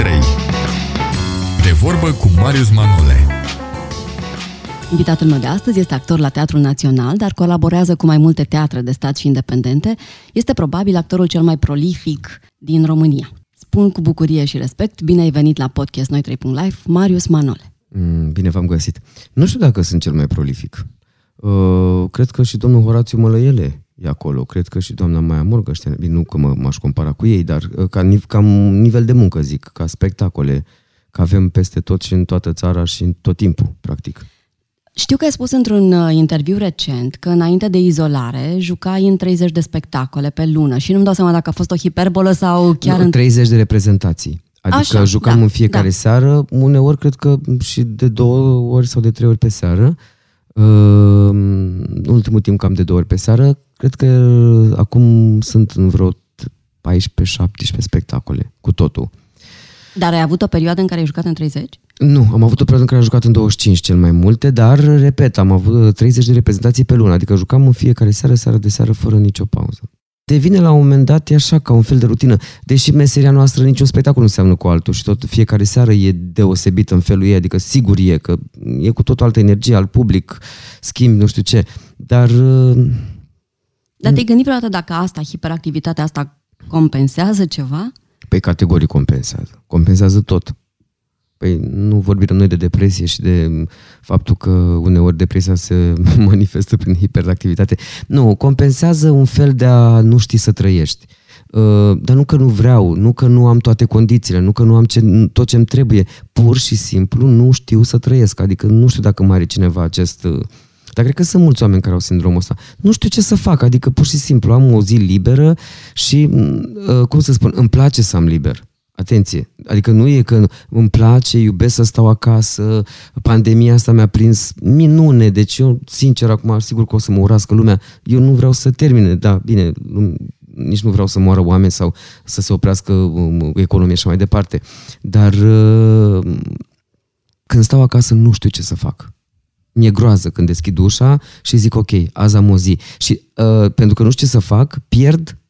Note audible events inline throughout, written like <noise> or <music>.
3. De vorbă cu Marius Manole. Invitatul meu de astăzi este actor la Teatrul Național, dar colaborează cu mai multe teatre de stat și independente. Este probabil actorul cel mai prolific din România. Spun cu bucurie și respect, bine ai venit la podcast Noi 3.life, Marius Manole. Mm, bine v-am găsit. Nu știu dacă sunt cel mai prolific. Uh, cred că și domnul Horațiu Mălăiele e acolo. Cred că și doamna Maia Morgăștean, bine, nu că mă, m-aș compara cu ei, dar uh, ca, ca nivel de muncă, zic, ca spectacole, că avem peste tot și în toată țara și în tot timpul, practic. Știu că ai spus într-un uh, interviu recent că înainte de izolare jucai în 30 de spectacole pe lună și nu-mi dau seama dacă a fost o hiperbolă sau chiar... Nu, în 30 de reprezentații. Adică Așa, jucam da, în fiecare da. seară, uneori cred că și de două ori sau de trei ori pe seară. Uh, ultimul timp cam de două ori pe seară. Cred că acum sunt în vreo 14-17 spectacole cu totul. Dar ai avut o perioadă în care ai jucat în 30? Nu, am avut o perioadă în care am jucat în 25 cel mai multe, dar, repet, am avut 30 de reprezentații pe lună, adică jucam în fiecare seară, seară de seară, fără nicio pauză. Devine la un moment dat, e așa, ca un fel de rutină. Deși meseria noastră, niciun spectacol nu înseamnă cu altul și tot fiecare seară e deosebit în felul ei, adică sigur e, că e cu tot o altă energie al public, schimb, nu știu ce, dar... Dar te-ai gândit vreodată dacă asta, hiperactivitatea asta, compensează ceva? Pe categorii compensează. Compensează tot. Păi nu vorbim noi de depresie și de faptul că uneori depresia se <laughs> manifestă prin hiperactivitate. Nu, compensează un fel de a nu ști să trăiești. Uh, dar nu că nu vreau, nu că nu am toate condițiile, nu că nu am ce, tot ce îmi trebuie. Pur și simplu nu știu să trăiesc. Adică nu știu dacă mai are cineva acest... Uh, dar cred că sunt mulți oameni care au sindromul ăsta. Nu știu ce să fac, adică pur și simplu am o zi liberă și, uh, cum să spun, îmi place să am liber. Atenție, adică nu e că îmi place, iubesc să stau acasă, pandemia asta mi-a prins minune, deci eu, sincer, acum sigur că o să mă urască lumea, eu nu vreau să termine, da, bine, nici nu vreau să moară oameni sau să se oprească um, economia și mai departe, dar uh, când stau acasă nu știu ce să fac. Mi-e groază când deschid ușa și zic ok, azi am o zi. Și uh, pentru că nu știu ce să fac, pierd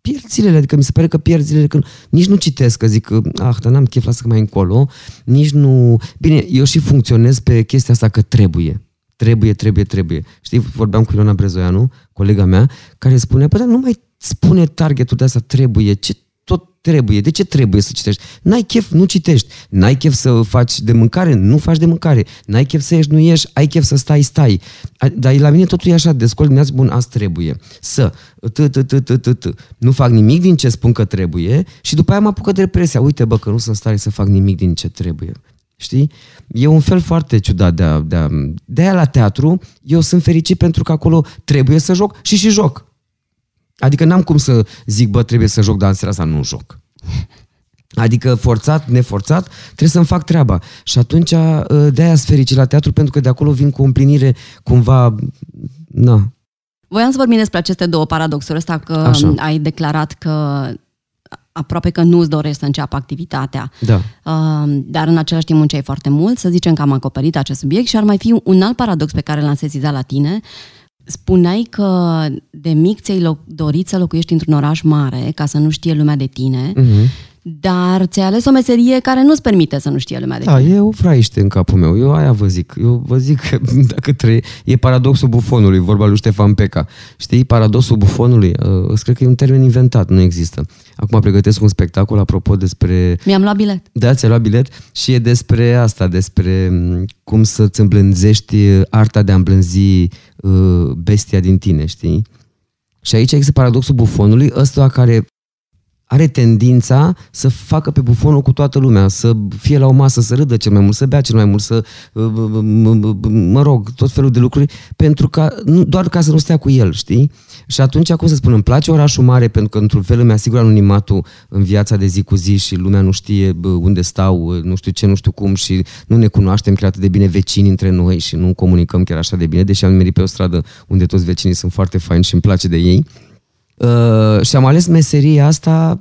pierd zilele, adică mi se pare că pierd zilele când nici nu citesc, că zic, ah, dar n-am chef, lasă că mai încolo, nici nu... Bine, eu și funcționez pe chestia asta că trebuie. Trebuie, trebuie, trebuie. Știi, vorbeam cu Ilona Brezoianu, colega mea, care spune, păi, dar nu mai spune targetul de asta, trebuie. Ce tot trebuie. De ce trebuie să citești? N-ai chef, nu citești. N-ai chef să faci de mâncare, nu faci de mâncare. N-ai chef să ieși, nu ieși. Ai chef să stai, stai. Dar la mine totul e așa, descol dimineața, bun, azi trebuie. Să, t, t, t, t, t, t. Nu fac nimic din ce spun că trebuie și după aia mă apucă de depresia. Uite, bă, că nu sunt stare să fac nimic din ce trebuie. Știi? E un fel foarte ciudat de a, de a... De aia la teatru, eu sunt fericit pentru că acolo trebuie să joc și și joc. Adică n-am cum să zic, bă, trebuie să joc, dar în seara asta nu joc. Adică forțat, neforțat, trebuie să-mi fac treaba. Și atunci ă, de-aia sunt fericit la teatru, pentru că de acolo vin cu o împlinire cumva, na. Voiam să vorbim despre aceste două paradoxuri. Ăsta că Așa. ai declarat că aproape că nu-ți dorești să înceapă activitatea. Da. Uh, dar în același timp munceai foarte mult. Să zicem că am acoperit acest subiect și ar mai fi un alt paradox pe care l-am sesizat la tine. Spuneai că de mic ți-ai dorit să locuiești într-un oraș mare ca să nu știe lumea de tine, uh-huh. Dar ți-ai ales o meserie care nu-ți permite să nu știe lumea de da, tine. Da, e o fraiște în capul meu. Eu aia vă zic. Eu vă zic că <laughs> dacă trăie, e paradoxul bufonului, vorba lui Ștefan Peca. Știi, paradoxul bufonului? Uh, cred că e un termen inventat, nu există. Acum pregătesc un spectacol apropo despre... Mi-am luat bilet. Da, ți-ai luat bilet și e despre asta, despre mm, cum să-ți îmblânzești arta de a îmblânzi uh, bestia din tine, știi? Și aici există paradoxul bufonului, ăsta care are tendința să facă pe bufonul cu toată lumea, să fie la o masă, să râdă cel mai mult, să bea cel mai mult, să, mă rog, tot felul de lucruri, pentru că, nu, doar ca să nu stea cu el, știi? Și atunci, cum să spun, îmi place orașul mare pentru că, într-un fel, îmi asigură anonimatul în viața de zi cu zi și lumea nu știe unde stau, nu știu ce, nu știu cum și nu ne cunoaștem chiar atât de bine vecini între noi și nu comunicăm chiar așa de bine, deși am merit pe o stradă unde toți vecinii sunt foarte faini și îmi place de ei. Uh, și am ales meseria asta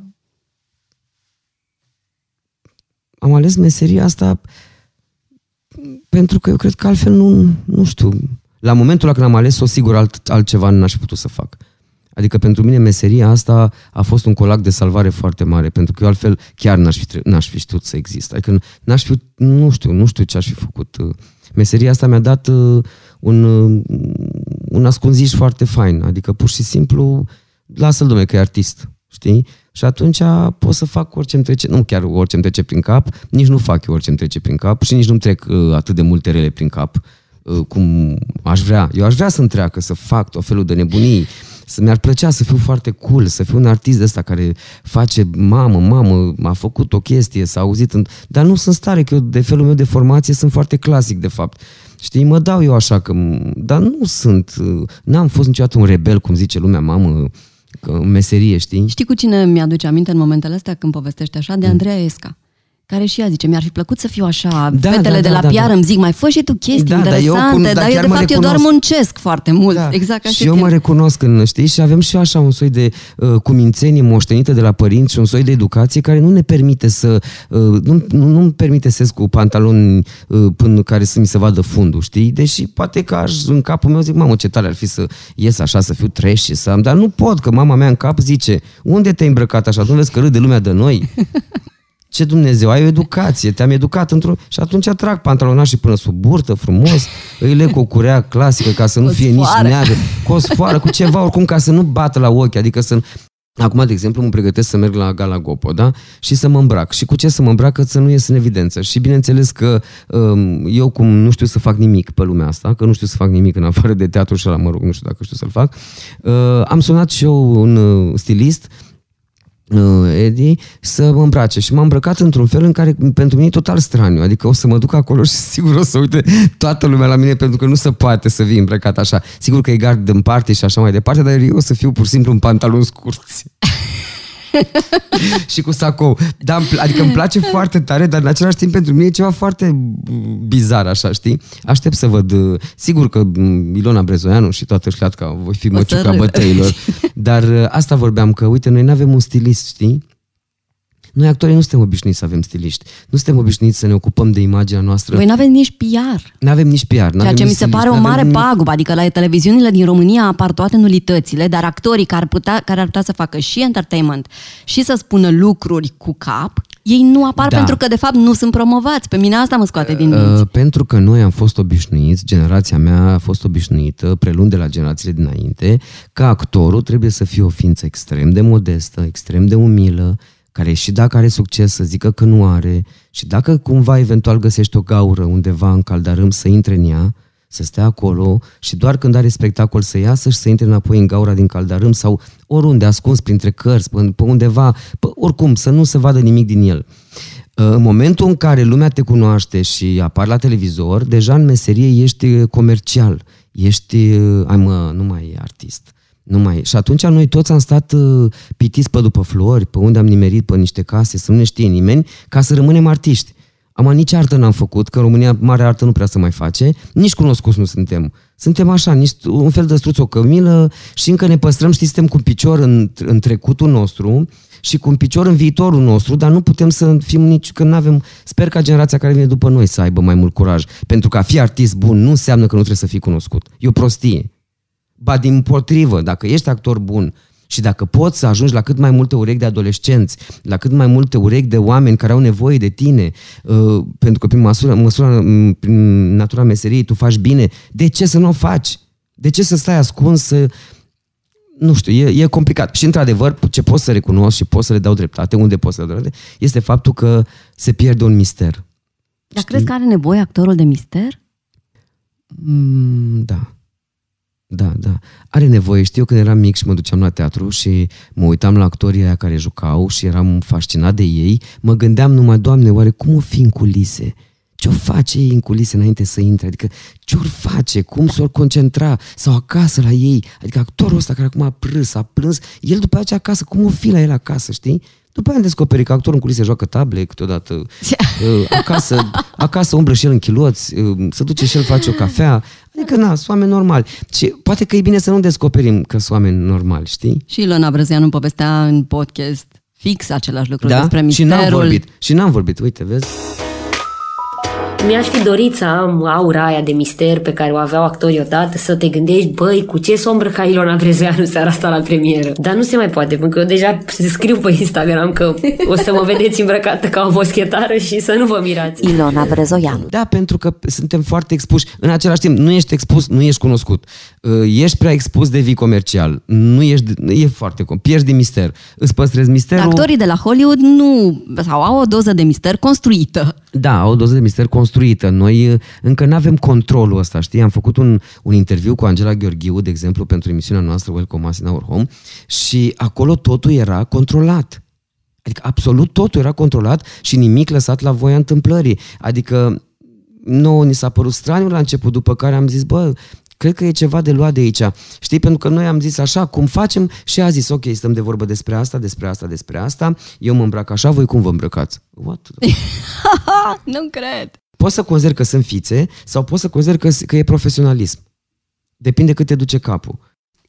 am ales meseria asta pentru că eu cred că altfel nu, nu știu, la momentul la când am ales-o, sigur alt, altceva n-aș fi putut să fac. Adică pentru mine meseria asta a fost un colac de salvare foarte mare, pentru că eu altfel chiar n-aș fi, tre- n-aș fi știut să exist. Adică n-aș fi, nu știu, nu știu ce aș fi făcut. Meseria asta mi-a dat uh, un, uh, un ascunziș foarte fain, adică pur și simplu lasă-l, domnule, că e artist, știi? Și atunci pot să fac orice îmi trece, nu chiar orice îmi trece prin cap, nici nu fac eu orice îmi trece prin cap și nici nu-mi trec uh, atât de multe rele prin cap uh, cum aș vrea. Eu aș vrea să-mi treacă, să fac tot felul de nebunii, să mi-ar plăcea să fiu foarte cool, să fiu un artist de ăsta care face, mamă, mamă, a făcut o chestie, s-a auzit, în... dar nu sunt stare, că eu de felul meu de formație sunt foarte clasic, de fapt. Știi, mă dau eu așa, că, dar nu sunt, uh, n-am fost niciodată un rebel, cum zice lumea, mamă, că în meserie, știi? Știi cu cine mi-aduce aminte în momentele astea când povestește așa? De Andreea Esca care și ea zice, mi-ar fi plăcut să fiu așa, da, fetele da, de da, la da, PR da. îmi zic, mai fă și tu chestii Da, dar eu interesante, cum- dar, dar eu chiar de mă fapt eu doar recunosc. muncesc foarte mult, exact ca și, și eu tine. mă recunosc în, știi, și avem și așa un soi de uh, cumințenie moștenită de la părinți și un soi de educație care nu ne permite să, uh, nu, nu, nu-mi permite să ies cu pantaloni uh, până care să mi se vadă fundul, știi? Deși poate că aș, în capul meu zic, mamă, ce tare ar fi să ies așa, să fiu trash și să am, dar nu pot, că mama mea în cap zice, unde te-ai îmbrăcat așa? Nu vezi că râde lumea de noi? <laughs> Ce Dumnezeu, ai o educație, te-am educat într-o... Și atunci trag pantalonașii până sub burtă, frumos, îi leg cu o curea clasică ca să nu Cu fie nici sfoară. neagă, cu o sfoară, cu ceva, oricum ca să nu bată la ochi, adică să... Acum, de exemplu, mă pregătesc să merg la Gala Gopo, da? Și să mă îmbrac. Și cu ce să mă îmbrac? Că să nu ies în evidență. Și bineînțeles că um, eu, cum nu știu să fac nimic pe lumea asta, că nu știu să fac nimic în afară de teatru și la mă rog, nu știu dacă știu să-l fac, uh, am sunat și eu un uh, stilist uh, Eddie să mă îmbrace și m-am îmbrăcat într-un fel în care pentru mine e total straniu, adică o să mă duc acolo și sigur o să uite toată lumea la mine pentru că nu se poate să vii îmbrăcat așa. Sigur că e gard în parte și așa mai departe, dar eu o să fiu pur și simplu în pantaloni scurți. <laughs> <laughs> și cu sacou. Da, îmi pl- adică îmi place <laughs> foarte tare, dar în același timp pentru mine e ceva foarte bizar, așa, știi? Aștept să văd, uh, sigur că m, Ilona Brezoianu și toată șleatca voi fi O să măciuca râd. bătăilor, <laughs> dar uh, asta vorbeam, că uite, noi nu avem un stilist, știi? Noi actorii nu suntem obișnuiți să avem stiliști. Nu suntem obișnuiți să ne ocupăm de imaginea noastră. Voi n-aveți nici PR. Nu avem nici PR. Ceea ce mi se pare o mare pagubă, adică la televiziunile din România apar toate nulitățile, dar actorii care, putea, care ar putea să facă și entertainment și să spună lucruri cu cap, ei nu apar Da. pentru că de fapt nu sunt promovați. Pe mine asta mă scoate din Uh, minți. pentru că noi am fost obișnuiți, generația mea a fost obișnuită, preluând de la generațiile dinainte, că actorul trebuie să fie o ființă extrem de modestă, extrem de umilă, care și dacă are succes să zică că nu are și dacă cumva eventual găsești o gaură undeva în caldarâm să intre în ea, să stea acolo și doar când are spectacol să iasă și să intre înapoi în gaura din caldarâm sau oriunde, ascuns printre cărți, pe pe undeva, pe, oricum, să nu se vadă nimic din el. În momentul în care lumea te cunoaște și apar la televizor, deja în meserie ești uh, comercial, ești, uh, ai mă, nu mai e artist. Nu mai e. Și atunci noi toți am stat uh, pitiți pe după flori, pe unde am nimerit pe niște case, să nu ne știe nimeni, ca să rămânem artiști. Am nici artă n-am făcut, că în România mare artă nu prea se mai face, nici cunoscuți nu suntem. Suntem așa, nici un fel de struț o cămilă și încă ne păstrăm, știți, suntem cu un picior în, în trecutul nostru și cu un picior în viitorul nostru, dar nu putem să fim nici că nu avem. Sper ca generația care vine după noi să aibă mai mult curaj. Pentru că a fi artist bun nu înseamnă că nu trebuie să fii cunoscut. E o prostie. Ba din potrivă, dacă ești actor bun și dacă poți să ajungi la cât mai multe urechi de adolescenți, la cât mai multe urechi de oameni care au nevoie de tine, uh, pentru că prin măsura, măsura, m, prin natura meseriei tu faci bine, de ce să nu o faci? De ce să stai ascuns să... Nu știu, e, e complicat. Și într-adevăr, ce pot să recunosc și pot să le dau dreptate, unde pot să le dau dreptate, este faptul că se pierde un mister. Dar crezi că are nevoie actorul de mister? Mm, da. Da, da. Are nevoie. Știu când eram mic și mă duceam la teatru și mă uitam la actorii aia care jucau și eram fascinat de ei, mă gândeam numai, Doamne, oare cum o fi în culise? Ce o face ei în culise înainte să intre? Adică ce or face? Cum s-or concentra? Sau acasă la ei? Adică actorul ăsta care acum a prâs, a plâns, el după aceea acasă, cum o fi la el acasă, știi? După aia am descoperit că actorul în culise joacă table câteodată. Uh, <laughs> acasă, acasă umblă și el în chiloți, uh, se duce și el face o cafea. Adică, na, sunt oameni normali. Și poate că e bine să nu descoperim că sunt oameni normali, știi? Și Ilona Brăzeanu povestea în podcast fix același lucru despre Da? Și misterul. n-am vorbit. Și n-am vorbit. Uite, vezi? Mi-aș fi dorit să am aura aia de mister pe care o aveau actorii odată, să te gândești, băi, cu ce sombră ca Ilona Brezoianu seara asta la premieră. Dar nu se mai poate, pentru că eu deja scriu pe Instagram că o să mă vedeți îmbrăcată ca o boschetară și să nu vă mirați. Ilona Brezoianu. Da, pentru că suntem foarte expuși. În același timp, nu ești expus, nu ești cunoscut. Uh, ești prea expus de vii comercial. Nu ești, e foarte com. Pierzi din mister. Îți păstrezi misterul. Actorii de la Hollywood nu, sau au o doză de mister construită. Da, au o doză de mister construită. Noi uh, încă nu avem controlul ăsta, știi? Am făcut un, un interviu cu Angela Gheorghiu, de exemplu, pentru emisiunea noastră Welcome Us in Our Home și acolo totul era controlat. Adică absolut totul era controlat și nimic lăsat la voia întâmplării. Adică nouă ni s-a părut straniu la început, după care am zis, bă, cred că e ceva de luat de aici. Știi, pentru că noi am zis așa, cum facem și a zis, ok, stăm de vorbă despre asta, despre asta, despre asta, eu mă îmbrac așa, voi cum vă îmbrăcați? What? <laughs> nu cred. Poți să consider că sunt fițe sau poți să consider că, că e profesionalism. Depinde cât te duce capul.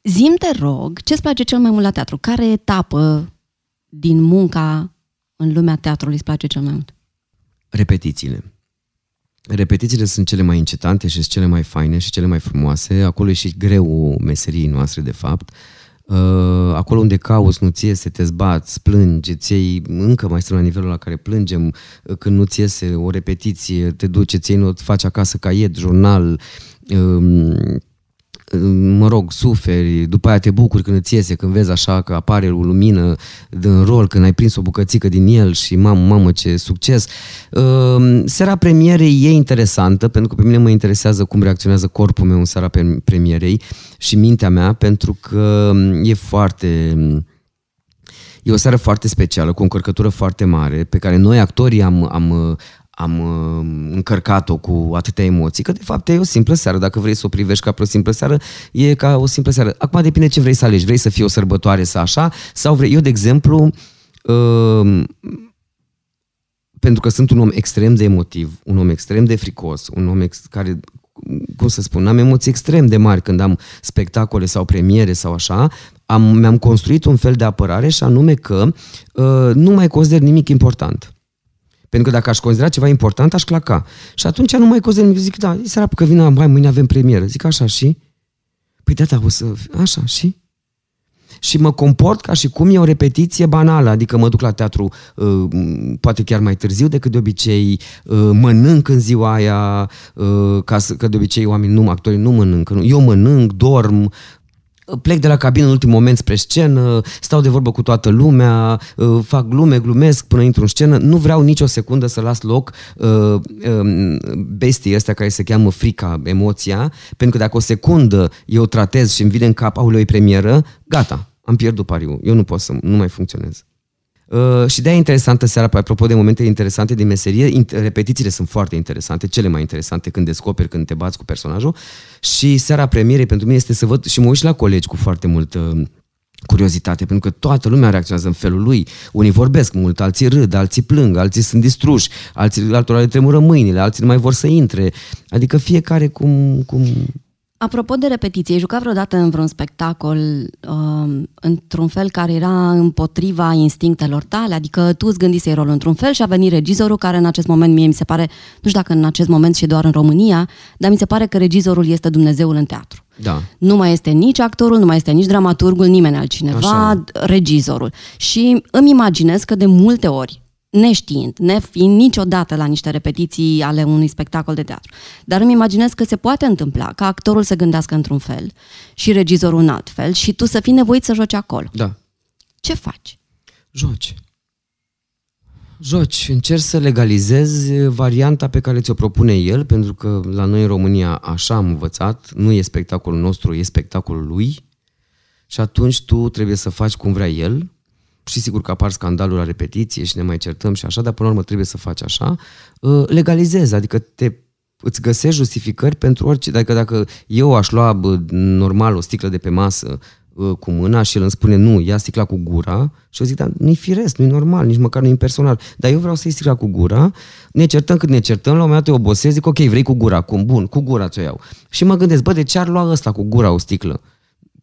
Zim te rog, ce îți place cel mai mult la teatru? Care etapă din munca în lumea teatrului îți place cel mai mult? Repetițiile. Repetițiile sunt cele mai incitante și sunt cele mai faine și cele mai frumoase. Acolo e și greu meseriei noastre, de fapt. Uh, acolo unde cauți, nu ți iese, te zbați, plângi, ți iei, încă mai sunt la nivelul la care plângem, uh, când nu ți iese o repetiție, te duci, ți iei, faci acasă caiet, jurnal, um, mă rog, suferi, după aia te bucuri când îți iese, când vezi așa că apare o lumină din rol, când ai prins o bucățică din el și mamă, mamă, ce succes. Ehm, seara premierei e interesantă, pentru că pe mine mă interesează cum reacționează corpul meu în seara premierei și mintea mea, pentru că e foarte... E o seară foarte specială, cu o încărcătură foarte mare, pe care noi, actorii, am, am, am uh, încărcat-o cu atâtea emoții, că de fapt e o simplă seară. Dacă vrei să o privești ca pe o simplă seară, e ca o simplă seară. Acum depinde ce vrei să alegi. Vrei să fie o sărbătoare, să așa, sau vrei... Eu, de exemplu, uh, pentru că sunt un om extrem de emotiv, un om extrem de fricos, un om ex- care, cum să spun, am emoții extrem de mari când am spectacole sau premiere sau așa, am, mi-am construit un fel de apărare și anume că uh, nu mai consider nimic important. Pentru că dacă aș considera ceva important, aș claca. Și atunci nu mai consider nimic. Zic, da, e seara că vine, mai mâine avem premieră. Zic, așa, și? Păi da, da, o să... Așa, și? și mă comport ca și cum e o repetiție banală, adică mă duc la teatru uh, poate chiar mai târziu decât de obicei, uh, mănânc în ziua aia, uh, ca să, că de obicei oamenii nu, actorii nu mănâncă, eu mănânc, dorm, plec de la cabină în ultimul moment spre scenă, stau de vorbă cu toată lumea, uh, fac glume, glumesc până intru în scenă, nu vreau nicio secundă să las loc uh, um, bestii astea care se cheamă frica, emoția, pentru că dacă o secundă eu tratez și îmi vine în cap, aulă, e premieră, gata, am pierdut pariul, eu nu pot să, nu mai funcționez. Uh, și de-aia interesantă seara, apropo de momente interesante din meserie, repetițiile sunt foarte interesante, cele mai interesante când descoperi, când te bați cu personajul. Și seara premierei pentru mine este să văd și mă uit și la colegi cu foarte mult uh, curiozitate, pentru că toată lumea reacționează în felul lui. Unii vorbesc mult, alții râd, alții plâng, alții sunt distruși, alții altora le tremură mâinile, alții nu mai vor să intre. Adică fiecare cum, cum Apropo de repetiție, ai jucat vreodată în vreun spectacol uh, într-un fel care era împotriva instinctelor tale? Adică tu îți gândisei rolul într-un fel și a venit regizorul care în acest moment, mie mi se pare, nu știu dacă în acest moment și doar în România, dar mi se pare că regizorul este Dumnezeul în teatru. Da. Nu mai este nici actorul, nu mai este nici dramaturgul, nimeni altcineva, Așa. regizorul. Și îmi imaginez că de multe ori neștiind, nefiind niciodată la niște repetiții ale unui spectacol de teatru. Dar îmi imaginez că se poate întâmpla ca actorul să gândească într-un fel și regizorul în alt fel și tu să fii nevoit să joci acolo. Da. Ce faci? Joci. Joci. Încerci să legalizezi varianta pe care ți-o propune el, pentru că la noi în România așa am învățat, nu e spectacolul nostru, e spectacolul lui și atunci tu trebuie să faci cum vrea el, și sigur că apar scandaluri la repetiție și ne mai certăm și așa, dar până la urmă trebuie să faci așa, uh, legalizezi, adică te îți găsești justificări pentru orice. Adică dacă eu aș lua bă, normal o sticlă de pe masă bă, cu mâna și el îmi spune nu, ia sticla cu gura și eu zic, dar nu-i firesc, nu-i normal, nici măcar nu-i impersonal. Dar eu vreau să iei sticla cu gura, ne certăm cât ne certăm, la un moment dat eu obosesc, zic, ok, vrei cu gura, cum, bun, cu gura ți-o iau. Și mă gândesc, bă, de ce ar lua ăsta cu gura o sticlă?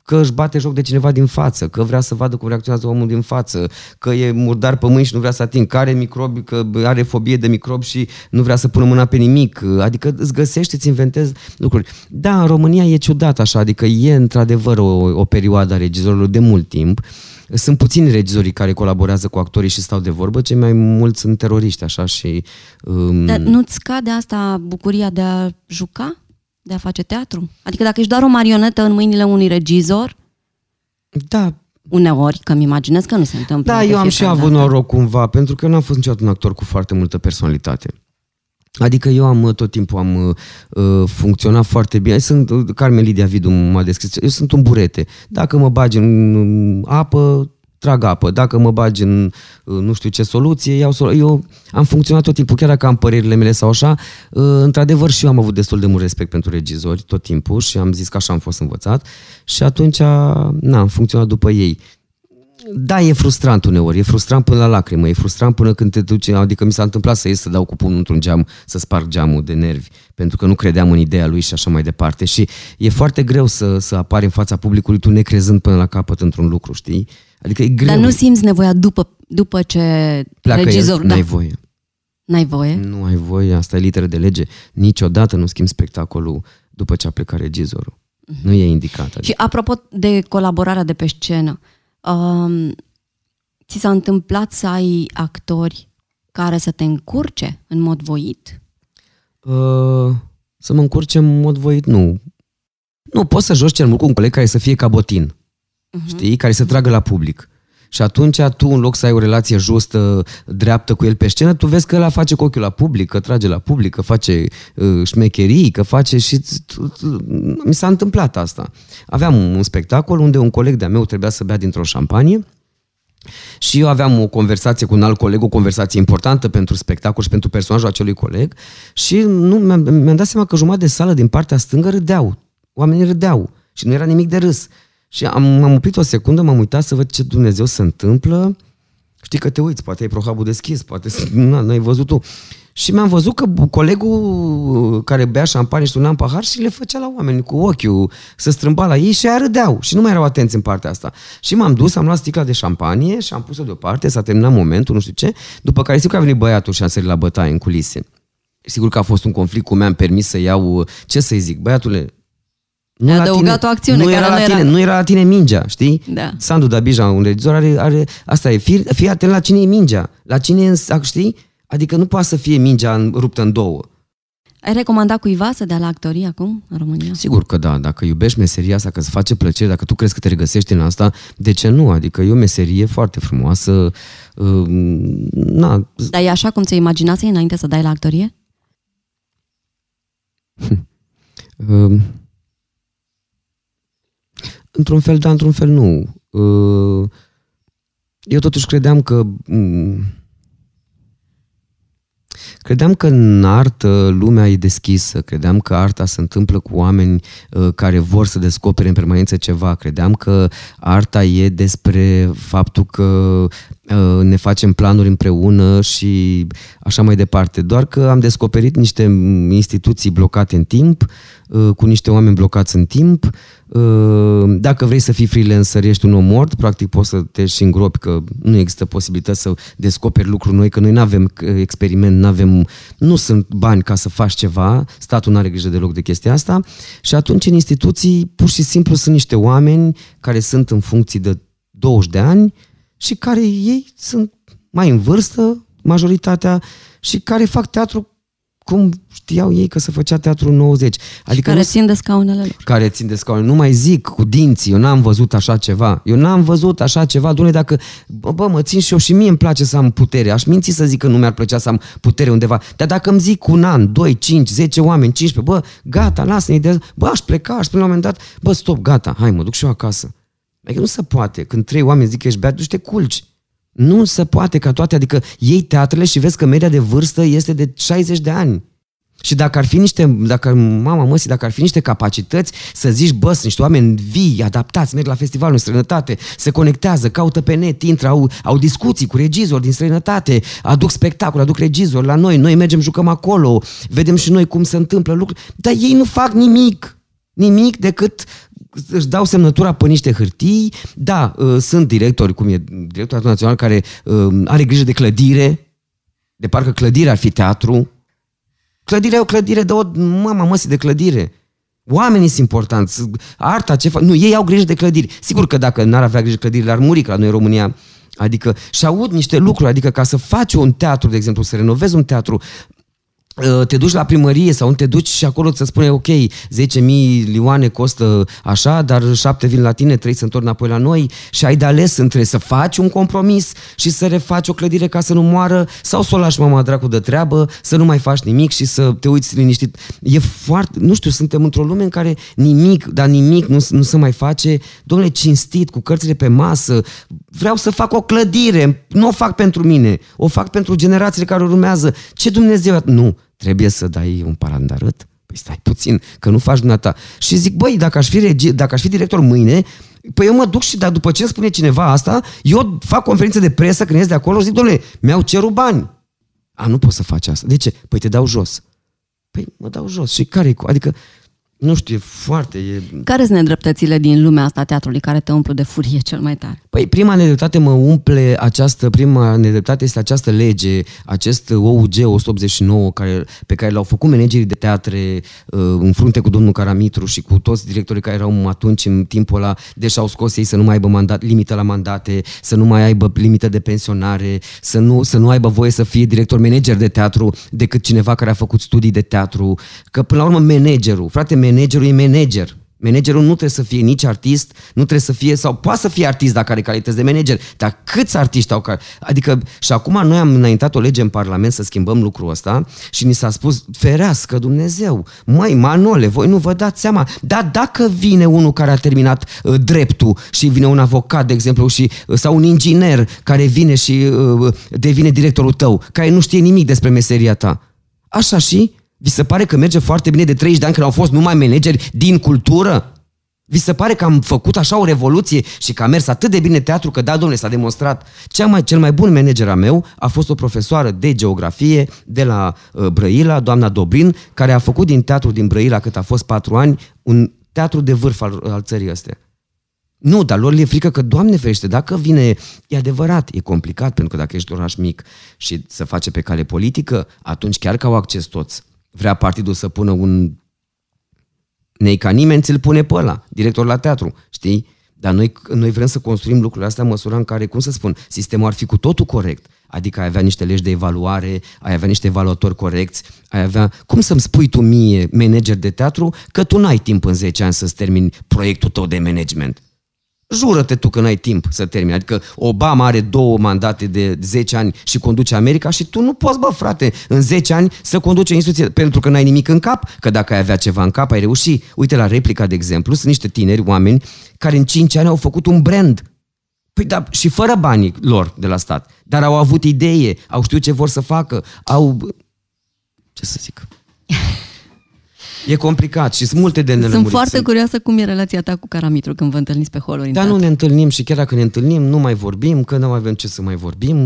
Că își bate joc de cineva din față, că vrea să vadă cum reacționează omul din față, că e murdar pe mâini și nu vrea să ating, că are microbi, că are fobie de microbi și nu vrea să pună mâna pe nimic. Adică îți găsești, îți inventezi lucruri. Da, în România e ciudat așa, adică e într-adevăr o, o perioadă a regizorilor de mult timp. Sunt puțini regizorii care colaborează cu actorii și stau de vorbă, cei mai mulți sunt teroriști, așa, și... Um... Dar nu-ți scade asta bucuria de a juca? De a face teatru? Adică dacă ești doar o marionetă în mâinile unui regizor... Da, Uneori, că mi imaginez că nu se întâmplă. Da, eu am și avut noroc cumva, pentru că eu n-am fost niciodată un actor cu foarte multă personalitate. Adică eu am tot timpul am uh, funcționat foarte bine. Sunt, Carmen Lidia Vidu m-a descris, eu sunt un burete. Dacă mă bagi în apă, trag apă. Dacă mă bagi în nu știu ce soluție, iau soluție. Eu am funcționat tot timpul, chiar dacă am părerile mele sau așa, uh, într-adevăr și eu am avut destul de mult respect pentru regizori tot timpul și am zis că așa am fost învățat și atunci, na, am funcționat după ei. Da, e frustrant uneori, e frustrant până la lacrimă, e frustrant până când te duci, adică mi s-a întâmplat să ies să dau cu pumnul într-un geam, să sparg geamul de nervi, pentru că nu credeam în ideea lui și așa mai departe. Și e foarte greu să, să apari în fața publicului tu necrezând până la capăt într-un lucru, știi? Adică e greu. Dar nu simți nevoia după, după ce Pleacă regizorul... El, n-ai da. voie. N-ai voie? Nu ai voie, asta e literă de lege. Niciodată nu schimbi spectacolul după ce a plecat regizorul. Uh-huh. Nu e indicat. Adică. Și apropo de colaborarea de pe scenă, um, ți s-a întâmplat să ai actori care să te încurce în mod voit? Uh, să mă încurce în mod voit, nu. Nu, poți să joci cel mult cu un coleg care să fie cabotin uh-huh. știi, care să tragă la public. Și atunci tu, în loc să ai o relație justă, dreaptă cu el pe scenă, tu vezi că ăla face cu ochiul la public, că trage la public, că face uh, șmecherii, că face și... Mi s-a întâmplat asta. Aveam un spectacol unde un coleg de-a meu trebuia să bea dintr-o șampanie și eu aveam o conversație cu un alt coleg, o conversație importantă pentru spectacol și pentru personajul acelui coleg și nu, mi-am, mi-am dat seama că jumătate de sală din partea stângă râdeau. Oamenii râdeau și nu era nimic de râs. Și am, m-am oprit o secundă, m-am uitat să văd ce Dumnezeu se întâmplă. Știi că te uiți, poate ai prohabul deschis, poate nu, <laughs> n-ai văzut tu. Și mi-am văzut că colegul care bea șampanie și un pahar și le făcea la oameni cu ochiul, să strâmba la ei și aia râdeau și nu mai erau atenți în partea asta. Și m-am dus, am luat sticla de șampanie și am pus-o deoparte, s-a terminat momentul, nu știu ce, după care sigur că a venit băiatul și a sărit la bătaie în culise. Sigur că a fost un conflict cu mi-am permis să iau, ce să-i zic, băiatule, nu a adăugat tine, o acțiune nu care era nu la tine, era... Nu era la tine mingea, știi? Da. Sandu Dabija, un regizor, are, are asta e, fii, fii atent la cine e mingea, la cine e, știi? Adică nu poate să fie mingea ruptă în două. Ai recomandat cuiva să dea la actorie acum, în România? Sigur că da, dacă iubești meseria asta, că îți face plăcere, dacă tu crezi că te regăsești în asta, de ce nu? Adică e o meserie foarte frumoasă. Uh, na. Dar e așa cum ți-ai imaginase înainte să dai la actorie? Uh, Într-un fel da, într-un fel nu. Uh, eu totuși credeam că mm, Credeam că în artă lumea e deschisă, credeam că arta se întâmplă cu oameni uh, care vor să descopere în permanență ceva, credeam că arta e despre faptul că uh, ne facem planuri împreună și așa mai departe. Doar că am descoperit niște instituții blocate în timp, uh, cu niște oameni blocați în timp, Ă, dacă vrei să fii freelancer, ești un om mort, practic poți să te și îngropi, că nu există posibilități să descoperi lucruri noi, că noi nu avem experiment, nu avem, nu sunt bani ca să faci ceva, statul nu are grijă deloc de chestia asta și atunci în instituții pur și simplu sunt niște oameni care sunt în funcții de 20 de ani și care ei sunt mai în vârstă, majoritatea, și care fac teatru cum știau ei că se făcea teatru 90. Adică care nu, țin de scaunele lor. Care țin de scaunele. Nu mai zic cu dinții, eu n-am văzut așa ceva. Eu n-am văzut așa ceva. Doamne, dacă, bă, bă, mă țin și eu și mie îmi place să am putere. Aș minți să zic că nu mi-ar plăcea să am putere undeva. Dar dacă îmi zic un an, 2, 5, 10 oameni, 15, bă, gata, lasă-ne de Bă, aș pleca, aș spune la un moment dat, bă, stop, gata, hai, mă duc și eu acasă. Adică nu se poate. Când trei oameni zic că ești beat, tu te culci. Nu se poate ca toate, adică iei teatrele și vezi că media de vârstă este de 60 de ani. Și dacă ar fi niște, dacă, mama măsii, dacă ar fi niște capacități să zici, bă, sunt niște oameni vii, adaptați, merg la festivalul în străinătate, se conectează, caută pe net, intră, au, au discuții cu regizori din străinătate, aduc spectacol, aduc regizori la noi, noi mergem, jucăm acolo, vedem și noi cum se întâmplă lucruri, dar ei nu fac nimic, nimic decât își dau semnătura pe niște hârtii, da, uh, sunt directori, cum e directorul național, care uh, are grijă de clădire, de parcă clădirea ar fi teatru. Clădirea e o clădire de o mama măsii de clădire. Oamenii sunt importanți. Arta, ce fac? Nu, ei au grijă de clădiri. Sigur că dacă n-ar avea grijă de clădirile, ar muri, că la noi în România Adică și aud niște lucruri, adică ca să faci un teatru, de exemplu, să renovezi un teatru, Uh, te duci la primărie sau nu te duci și acolo să spune ok, 10 milioane costă așa, dar 7 vin la tine, 3 se întorc înapoi la noi și ai de ales între să faci un compromis și să refaci o clădire ca să nu moară sau să o lași mama dracu de treabă, să nu mai faci nimic și să te uiți liniștit. E foarte, nu știu, suntem într-o lume în care nimic, dar nimic nu, nu se mai face, domnule, cinstit, cu cărțile pe masă, vreau să fac o clădire, nu o fac pentru mine, o fac pentru generațiile care urmează. Ce Dumnezeu? Nu, trebuie să dai un parandarât? Păi stai puțin, că nu faci dumneata. Și zic, băi, dacă aș fi, regi, dacă aș fi director mâine, Păi eu mă duc și dar după ce îmi spune cineva asta, eu fac conferință de presă când ies de acolo și zic, domnule, mi-au cerut bani. A, nu poți să faci asta. De ce? Păi te dau jos. Păi mă dau jos. Și care Adică nu știu, e foarte... E... Care sunt nedreptățile din lumea asta a teatrului care te umplu de furie cel mai tare? Păi prima nedreptate mă umple această, prima nedreptate este această lege, acest OUG 189 care, pe care l-au făcut managerii de teatre uh, în frunte cu domnul Caramitru și cu toți directorii care erau atunci în timpul ăla, deși au scos ei să nu mai aibă mandat, limită la mandate, să nu mai aibă limită de pensionare, să nu, să nu aibă voie să fie director manager de teatru decât cineva care a făcut studii de teatru, că până la urmă managerul, frate, managerul e manager. Managerul nu trebuie să fie nici artist, nu trebuie să fie, sau poate să fie artist dacă are calități de manager, dar câți artiști au care... Adică, și acum noi am înaintat o lege în Parlament să schimbăm lucrul ăsta și ni s-a spus, ferească Dumnezeu, măi, Manole, voi nu vă dați seama, dar dacă vine unul care a terminat uh, dreptul și vine un avocat, de exemplu, și, uh, sau un inginer care vine și uh, devine directorul tău, care nu știe nimic despre meseria ta, așa și vi se pare că merge foarte bine de 30 de ani când au fost numai manageri din cultură? Vi se pare că am făcut așa o revoluție și că a mers atât de bine teatru că da, domnule, s-a demonstrat. Cea mai, cel mai bun manager a meu a fost o profesoară de geografie de la uh, Brăila, doamna Dobrin, care a făcut din teatru din Brăila, cât a fost patru ani, un teatru de vârf al, al țării astea. Nu, dar lor le e frică că, Doamne ferește, dacă vine, e adevărat, e complicat, pentru că dacă ești oraș mic și să face pe cale politică, atunci chiar că au acces toți vrea partidul să pună un nei ca nimeni, ți-l pune pe ăla, director la teatru, știi? Dar noi, noi vrem să construim lucrurile astea în măsura în care, cum să spun, sistemul ar fi cu totul corect. Adică ai avea niște legi de evaluare, ai avea niște evaluatori corecți, ai avea... Cum să-mi spui tu mie, manager de teatru, că tu n-ai timp în 10 ani să-ți termini proiectul tău de management? Jură-te tu că n-ai timp să termini. Adică Obama are două mandate de 10 ani și conduce America și tu nu poți, bă, frate, în 10 ani să conduci o instituție pentru că n-ai nimic în cap, că dacă ai avea ceva în cap, ai reușit. Uite la replica, de exemplu, sunt niște tineri, oameni, care în 5 ani au făcut un brand. Păi da, și fără banii lor de la stat. Dar au avut idee, au știut ce vor să facă, au... Ce să zic? E complicat și sunt multe de nelămurit. Sunt foarte curioasă cum e relația ta cu Caramitru când vă întâlniți pe holuri. Da, nu ne întâlnim și chiar dacă ne întâlnim, nu mai vorbim, că nu avem ce să mai vorbim.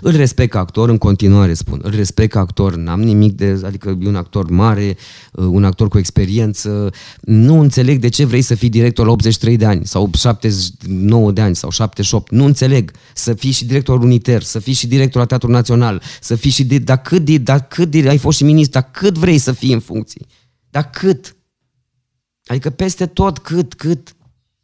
Îl respect ca actor, în continuare spun. Îl respect ca actor, n-am nimic de... Adică e un actor mare, uh, un actor cu experiență. Nu înțeleg de ce vrei să fii director la 83 de ani sau 79 de ani sau 78. Nu înțeleg. Să fii și director uniter, să fii și director la Teatrul Național, să fii și... De, dar cât de, dar cât de, ai fost și ministru, dar cât vrei să fii în funcții? Dar cât? Adică peste tot, cât, cât?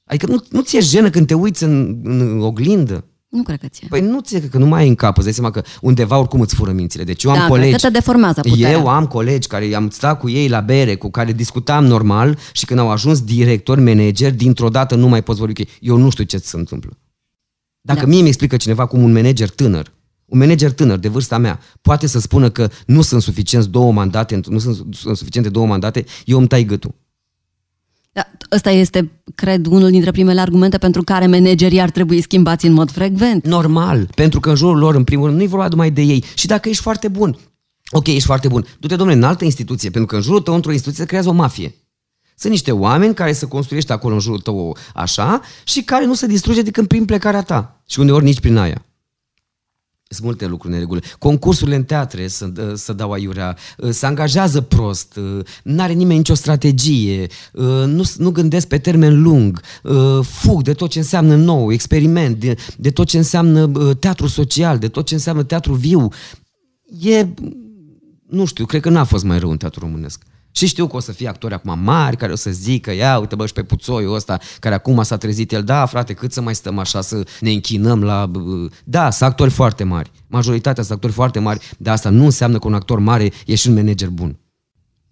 Adică nu, nu ți-e jenă când te uiți în, în oglindă? Nu cred că ți-e. Păi nu ți că nu mai ai în cap, îți dai seama că undeva oricum îți fură mințile. Deci eu am da, colegi... că te deformează puterea. Eu am colegi care am stat cu ei la bere, cu care discutam normal și când au ajuns directori, manageri, dintr-o dată nu mai poți vorbi cu ei. Eu nu știu ce se întâmplă. Dacă da. mie mi explică cineva cum un manager tânăr un manager tânăr de vârsta mea poate să spună că nu sunt suficienți două mandate, nu sunt, sunt suficiente două mandate, eu îmi tai gâtul. Da, ăsta este, cred, unul dintre primele argumente pentru care managerii ar trebui schimbați în mod frecvent. Normal, pentru că în jurul lor, în primul rând, nu i vorba numai de ei. Și dacă ești foarte bun, ok, ești foarte bun, du-te, domnule, în altă instituție, pentru că în jurul tău, într-o instituție, se creează o mafie. Sunt niște oameni care se construiește acolo în jurul tău așa și care nu se distruge decât prin plecarea ta. Și uneori nici prin aia. Sunt multe lucruri în regulă. Concursurile în teatre să, să dau aiurea, se angajează prost, nu are nimeni nicio strategie, nu, nu gândesc pe termen lung, fug de tot ce înseamnă nou, experiment, de, de tot ce înseamnă teatru social, de tot ce înseamnă teatru viu. E, nu știu, cred că n-a fost mai rău în teatru românesc. Și știu că o să fie actori acum mari care o să zică, ia uite bă și pe puțoiul ăsta care acum s-a trezit el, da frate, cât să mai stăm așa să ne închinăm la... Da, sunt actori foarte mari. Majoritatea sunt actori foarte mari, dar asta nu înseamnă că un actor mare e și un manager bun.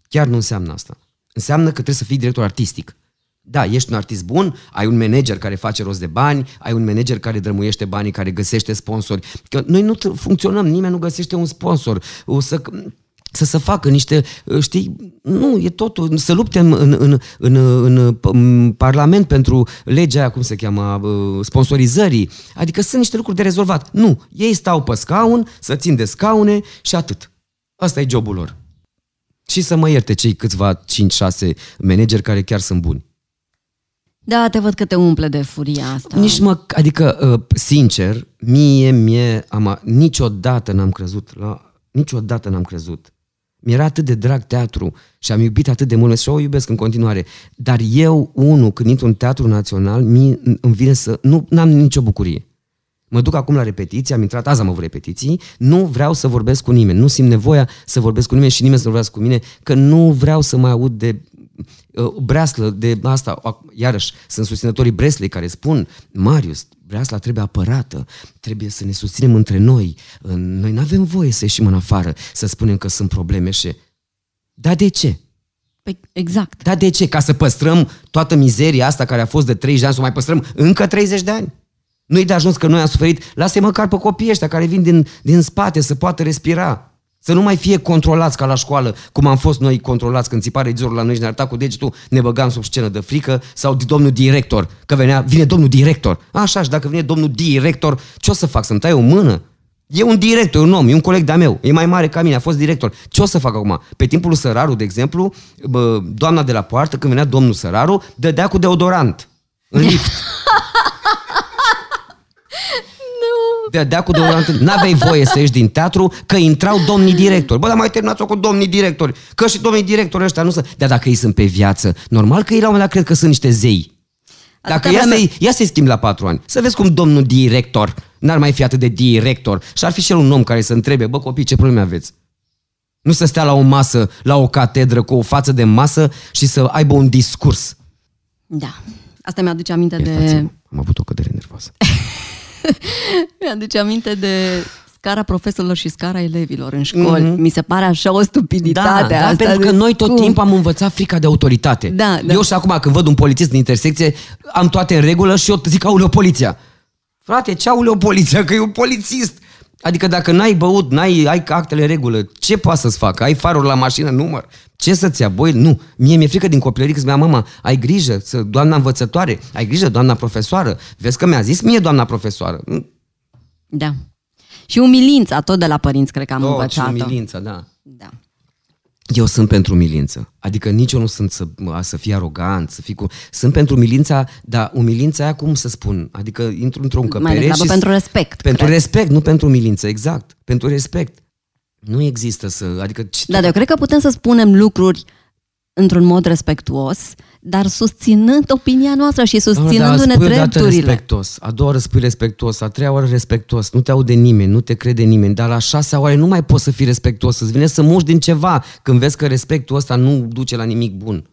Chiar nu înseamnă asta. Înseamnă că trebuie să fii director artistic. Da, ești un artist bun, ai un manager care face rost de bani, ai un manager care drămuiește banii, care găsește sponsori. Că noi nu funcționăm, nimeni nu găsește un sponsor. O să să se facă niște, știi, nu, e totul, să lupte în, în, în, în, în, în Parlament pentru legea aia, cum se cheamă, sponsorizării. Adică sunt niște lucruri de rezolvat. Nu, ei stau pe scaun, să țin de scaune și atât. Asta e jobul lor. Și să mă ierte cei câțiva 5-6 manageri care chiar sunt buni. Da, te văd că te umple de furia asta. Nici mă, adică, sincer, mie, mie, am, niciodată n-am crezut la, niciodată n-am crezut mi-era atât de drag teatru și am iubit atât de mult și o iubesc în continuare. Dar eu, unul, când intru în teatru național, mi îmi vine să... Nu am nicio bucurie. Mă duc acum la repetiții, am intrat, azi am avut repetiții, nu vreau să vorbesc cu nimeni, nu simt nevoia să vorbesc cu nimeni și nimeni să vorbească cu mine, că nu vreau să mai aud de uh, breaslă, de asta, iarăși, sunt susținătorii Breslei care spun, Marius, breasla trebuie apărată, trebuie să ne susținem între noi, noi nu avem voie să ieșim în afară, să spunem că sunt probleme și... Dar de ce? Păi, exact. Dar de ce? Ca să păstrăm toată mizeria asta care a fost de 30 de ani, să o mai păstrăm încă 30 de ani? Nu-i de ajuns că noi am suferit, lasă măcar pe copiii ăștia care vin din, din spate să poată respira. Să nu mai fie controlați ca la școală, cum am fost noi controlați când țipa regizorul la noi și ne arăta cu degetul, ne băgam sub scenă de frică, sau de domnul director, că venea, vine domnul director. Așa, și dacă vine domnul director, ce o să fac? Să-mi tai o mână? E un director, un om, e un coleg de-a meu, e mai mare ca mine, a fost director. Ce o să fac acum? Pe timpul lui Săraru, de exemplu, bă, doamna de la poartă, când venea domnul Săraru, dădea cu deodorant în lift. <laughs> dea cu deodorant. N-aveai voie să ieși din teatru că intrau domnii directori. Bă, dar mai terminați-o cu domnii directori. Că și domnii directori ăștia nu sunt... Dar dacă ei sunt pe viață, normal că ei la un moment dat cred că sunt niște zei. Dacă ia, să-i, ia să-i schimbi la patru ani, să vezi cum domnul director n-ar mai fi atât de director și ar fi și el un om care să întrebe, bă copii, ce probleme aveți? Nu să stea la o masă, la o catedră, cu o față de masă și să aibă un discurs. Da. Asta mi-aduce aminte de... Am avut o cădere nervoasă. <laughs> <laughs> Mi-aduce aminte de scara profesorilor și scara elevilor în școli. Mm-hmm. Mi se pare așa o stupiditate da, asta. Da, pentru că noi tot cum? timpul am învățat frica de autoritate. Da, da. Eu și acum când văd un polițist în intersecție, am toate în regulă și eu zic, auleo, poliția. Frate, ce auleo, poliția? Că e un polițist. Adică dacă n-ai băut, n-ai ai actele în regulă, ce poate să-ți facă? Ai faruri la mașină, număr. Ce să-ți ia? Băi, nu. Mie mi-e frică din copilărie că spunea mama, ai grijă, să, doamna învățătoare, ai grijă, doamna profesoară. Vezi că mi-a zis mie doamna profesoară. Da. Și umilința, tot de la părinți, cred că am oh, învățat umilința, da. Da. Eu sunt pentru umilință. Adică nici eu nu sunt să, să fii arogant, să fii cu... Sunt pentru umilința, dar umilința aia, cum să spun? Adică intru într-o încăpere Mai și... pentru respect. Pentru cred. respect, nu pentru umilință, exact. Pentru respect. Nu există să... Adică... Da, dar eu cred că putem să spunem lucruri într-un mod respectuos, dar susținând opinia noastră și susținându-ne da, drepturile. respectuos, a doua oară spui respectuos, a treia oară respectuos, nu te aude nimeni, nu te crede nimeni, dar la șasea oară nu mai poți să fii respectuos, îți vine să muși din ceva când vezi că respectul ăsta nu duce la nimic bun.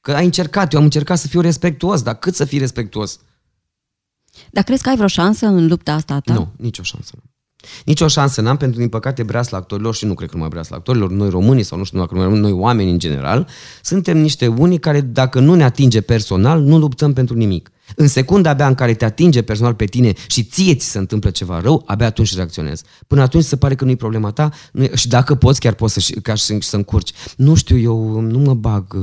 Că ai încercat, eu am încercat să fiu respectuos, dar cât să fii respectuos? Dar crezi că ai vreo șansă în lupta asta ta? Nu, nicio șansă. Nici o șansă n-am, pentru din păcate breasla actorilor și nu cred că numai breasla actorilor, noi românii sau nu știu dacă noi, noi oameni în general, suntem niște unii care dacă nu ne atinge personal, nu luptăm pentru nimic. În secunda abia în care te atinge personal pe tine și ție ți se întâmplă ceva rău, abia atunci reacționezi. Până atunci se pare că nu-i problema ta nu și dacă poți, chiar poți să, ca să, să încurci. Nu știu, eu nu mă bag.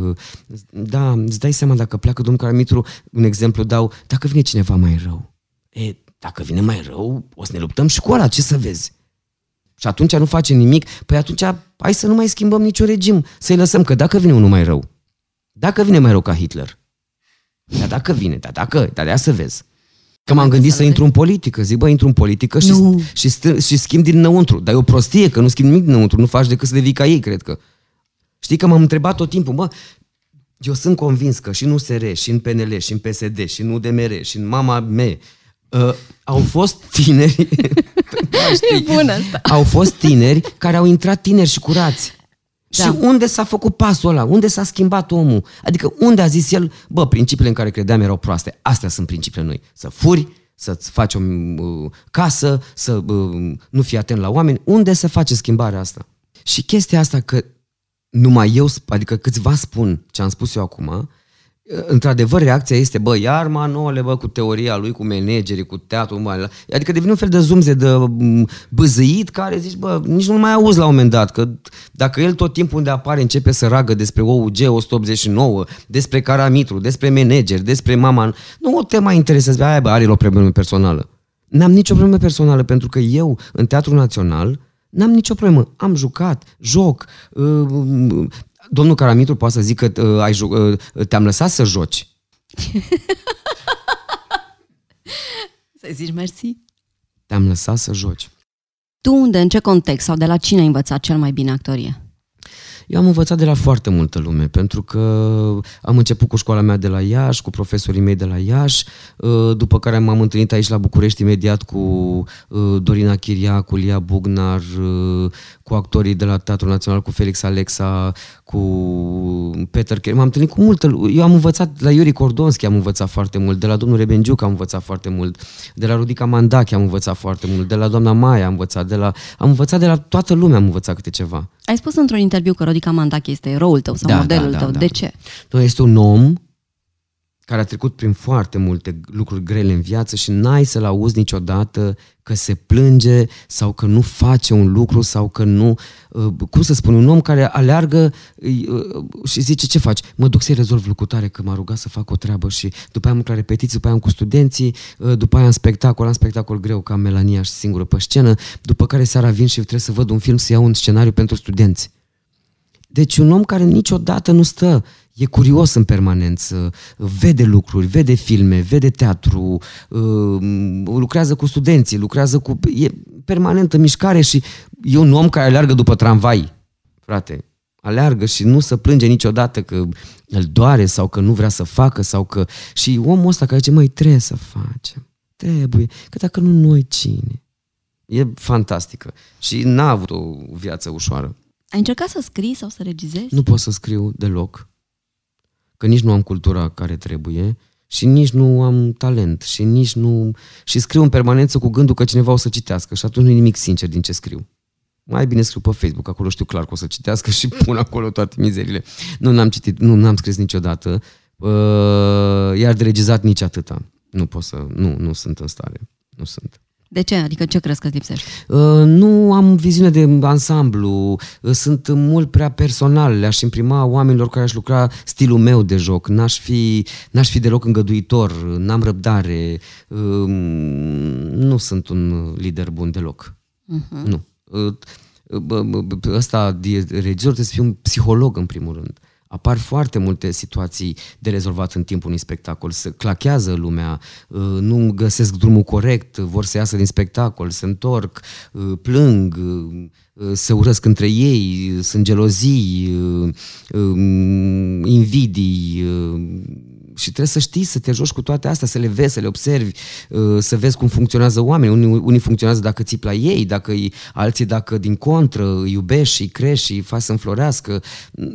Da, îți dai seama dacă pleacă domnul Caramitru, un exemplu dau, dacă vine cineva mai rău. E, dacă vine mai rău, o să ne luptăm și cu ăla, ce să vezi? Și atunci nu face nimic, păi atunci hai să nu mai schimbăm niciun regim, să-i lăsăm, că dacă vine unul mai rău, dacă vine mai rău ca Hitler, dar dacă vine, dar dacă, dar de să vezi. Că m-am Mai gândit vrei să intru în politică. Zic, bă, intru în politică și, Nu. și, stă, și schimb dinăuntru. Dar e o prostie, că nu schimb nimic dinăuntru. Nu faci decât să devii ca ei, cred că. Știi că m-am întrebat tot timpul, bă, eu sunt convins că și în USR, și în PNL, și în PSD, și în UDMR, și în Mama Me, uh, au fost tineri... <laughs> Da, știi, E bună asta. Au fost tineri care au intrat tineri și curați. Da. Și unde s-a făcut pasul ăla? Unde s-a schimbat omul? Adică unde a zis el, bă, principiile în care credeam erau proaste. Astea sunt principiile noi. Să furi, să-ți faci o uh, casă, să uh, nu fii atent la oameni. Unde se face schimbarea asta? Și chestia asta că numai eu, sp- adică câțiva spun ce am spus eu acum, uh, într-adevăr reacția este, bă, iar manole, bă, cu teoria lui, cu managerii, cu teatru, bă, adică devine un fel de zumze de m, bâzâit care zici, bă, nici nu mai auzi la un moment dat, că dacă el tot timpul unde apare începe să ragă despre OUG 189, despre Caramitru, despre manager, despre mama, nu te mai interesează, aia, bă, are o problemă personală. N-am nicio problemă personală pentru că eu, în Teatrul Național, n-am nicio problemă. Am jucat, joc. Uh, Domnul Caramitru poate să zică uh, ai, ju- uh, te-am lăsat să joci. <laughs> Să zici mersi. Te-am lăsat să joci. Tu unde, în ce context sau de la cine ai învățat cel mai bine actorie? Eu am învățat de la foarte multă lume, pentru că am început cu școala mea de la Iași, cu profesorii mei de la Iași, uh, după care m-am întâlnit aici la București imediat cu uh, Dorina Chiria, cu Lia Bugnar, uh, cu actorii de la Teatrul Național, cu Felix Alexa, cu Peter Ker. M-am întâlnit cu multă lu- Eu am învățat la Iuri Cordonski, am învățat foarte mult, de la domnul Rebengiuc am învățat foarte mult, de la Rudica Mandache am învățat foarte mult, de la doamna Maia am învățat, de la, am învățat de la toată lumea am învățat câte ceva. Ai spus într-un interviu că Rodica Mandache este eroul tău sau Da, modelul da, da, tău. da. De ce? Nu, este un om care a trecut prin foarte multe lucruri grele în viață și n-ai să-l auzi niciodată că se plânge sau că nu face un lucru sau că nu... uh, Cum să spun, un om care aleargă uh, și zice ce faci? Mă duc să-i rezolv lucrutare că m-a rugat să fac o treabă și după aia am la repetiții, după aia am cu studenții, uh, după aia am spectacol, am spectacol greu ca Melania și singură pe scenă, după care seara vin și trebuie să văd un film, să iau un scenariu pentru studenți. Deci un om care niciodată nu stă, e curios în permanență, vede lucruri, vede filme, vede teatru, uh, lucrează cu studenții, lucrează cu... e permanent în mișcare și e un om care aleargă după tramvai, frate. Aleargă și nu se plânge niciodată că îl doare sau că nu vrea să facă sau că... Și omul ăsta care zice, măi, trebuie să facem, trebuie, că dacă nu noi, cine? E fantastică și n-a avut o viață ușoară. Ai încercat să scrii sau să regizezi? Nu pot să scriu deloc, că nici nu am cultura care trebuie și nici nu am talent și nici nu... Și scriu în permanență cu gândul că cineva o să citească și atunci nu e nimic sincer din ce scriu. Mai bine scriu pe Facebook, acolo știu clar că o să citească și pun acolo toate mizerile. Nu, n-am citit, nu, n-am scris niciodată, uh, iar de regizat nici atâta. Nu pot să, nu, nu sunt în stare, nu sunt. De ce? Adică ce crezi că îți lipsește? Uh, nu am viziune de ansamblu, uh, sunt mult prea personal, le-aș imprima oamenilor care aș lucra stilul meu de joc, n-aș fi, n-aș fi deloc îngăduitor, n-am răbdare, uh, nu sunt un lider bun deloc. Uh-huh. Nu. Uh, bă, bă, bă, Ăsta, de regizor, trebuie să fie un psiholog în primul rând. Apar foarte multe situații de rezolvat în timpul unui spectacol. Se clachează lumea, uh, nu găsesc drumul corect, vor să iasă din spectacol, se întorc, uh, plâng, uh, se urăsc între ei, sunt gelozii, uh, um, invidii uh, și trebuie să știi să te joci cu toate astea, să le vezi, să le observi, uh, să vezi cum funcționează oamenii. Unii, unii funcționează dacă țipi la ei, dacă îi, alții dacă din contră îi iubești și îi crești și îi faci să înflorească.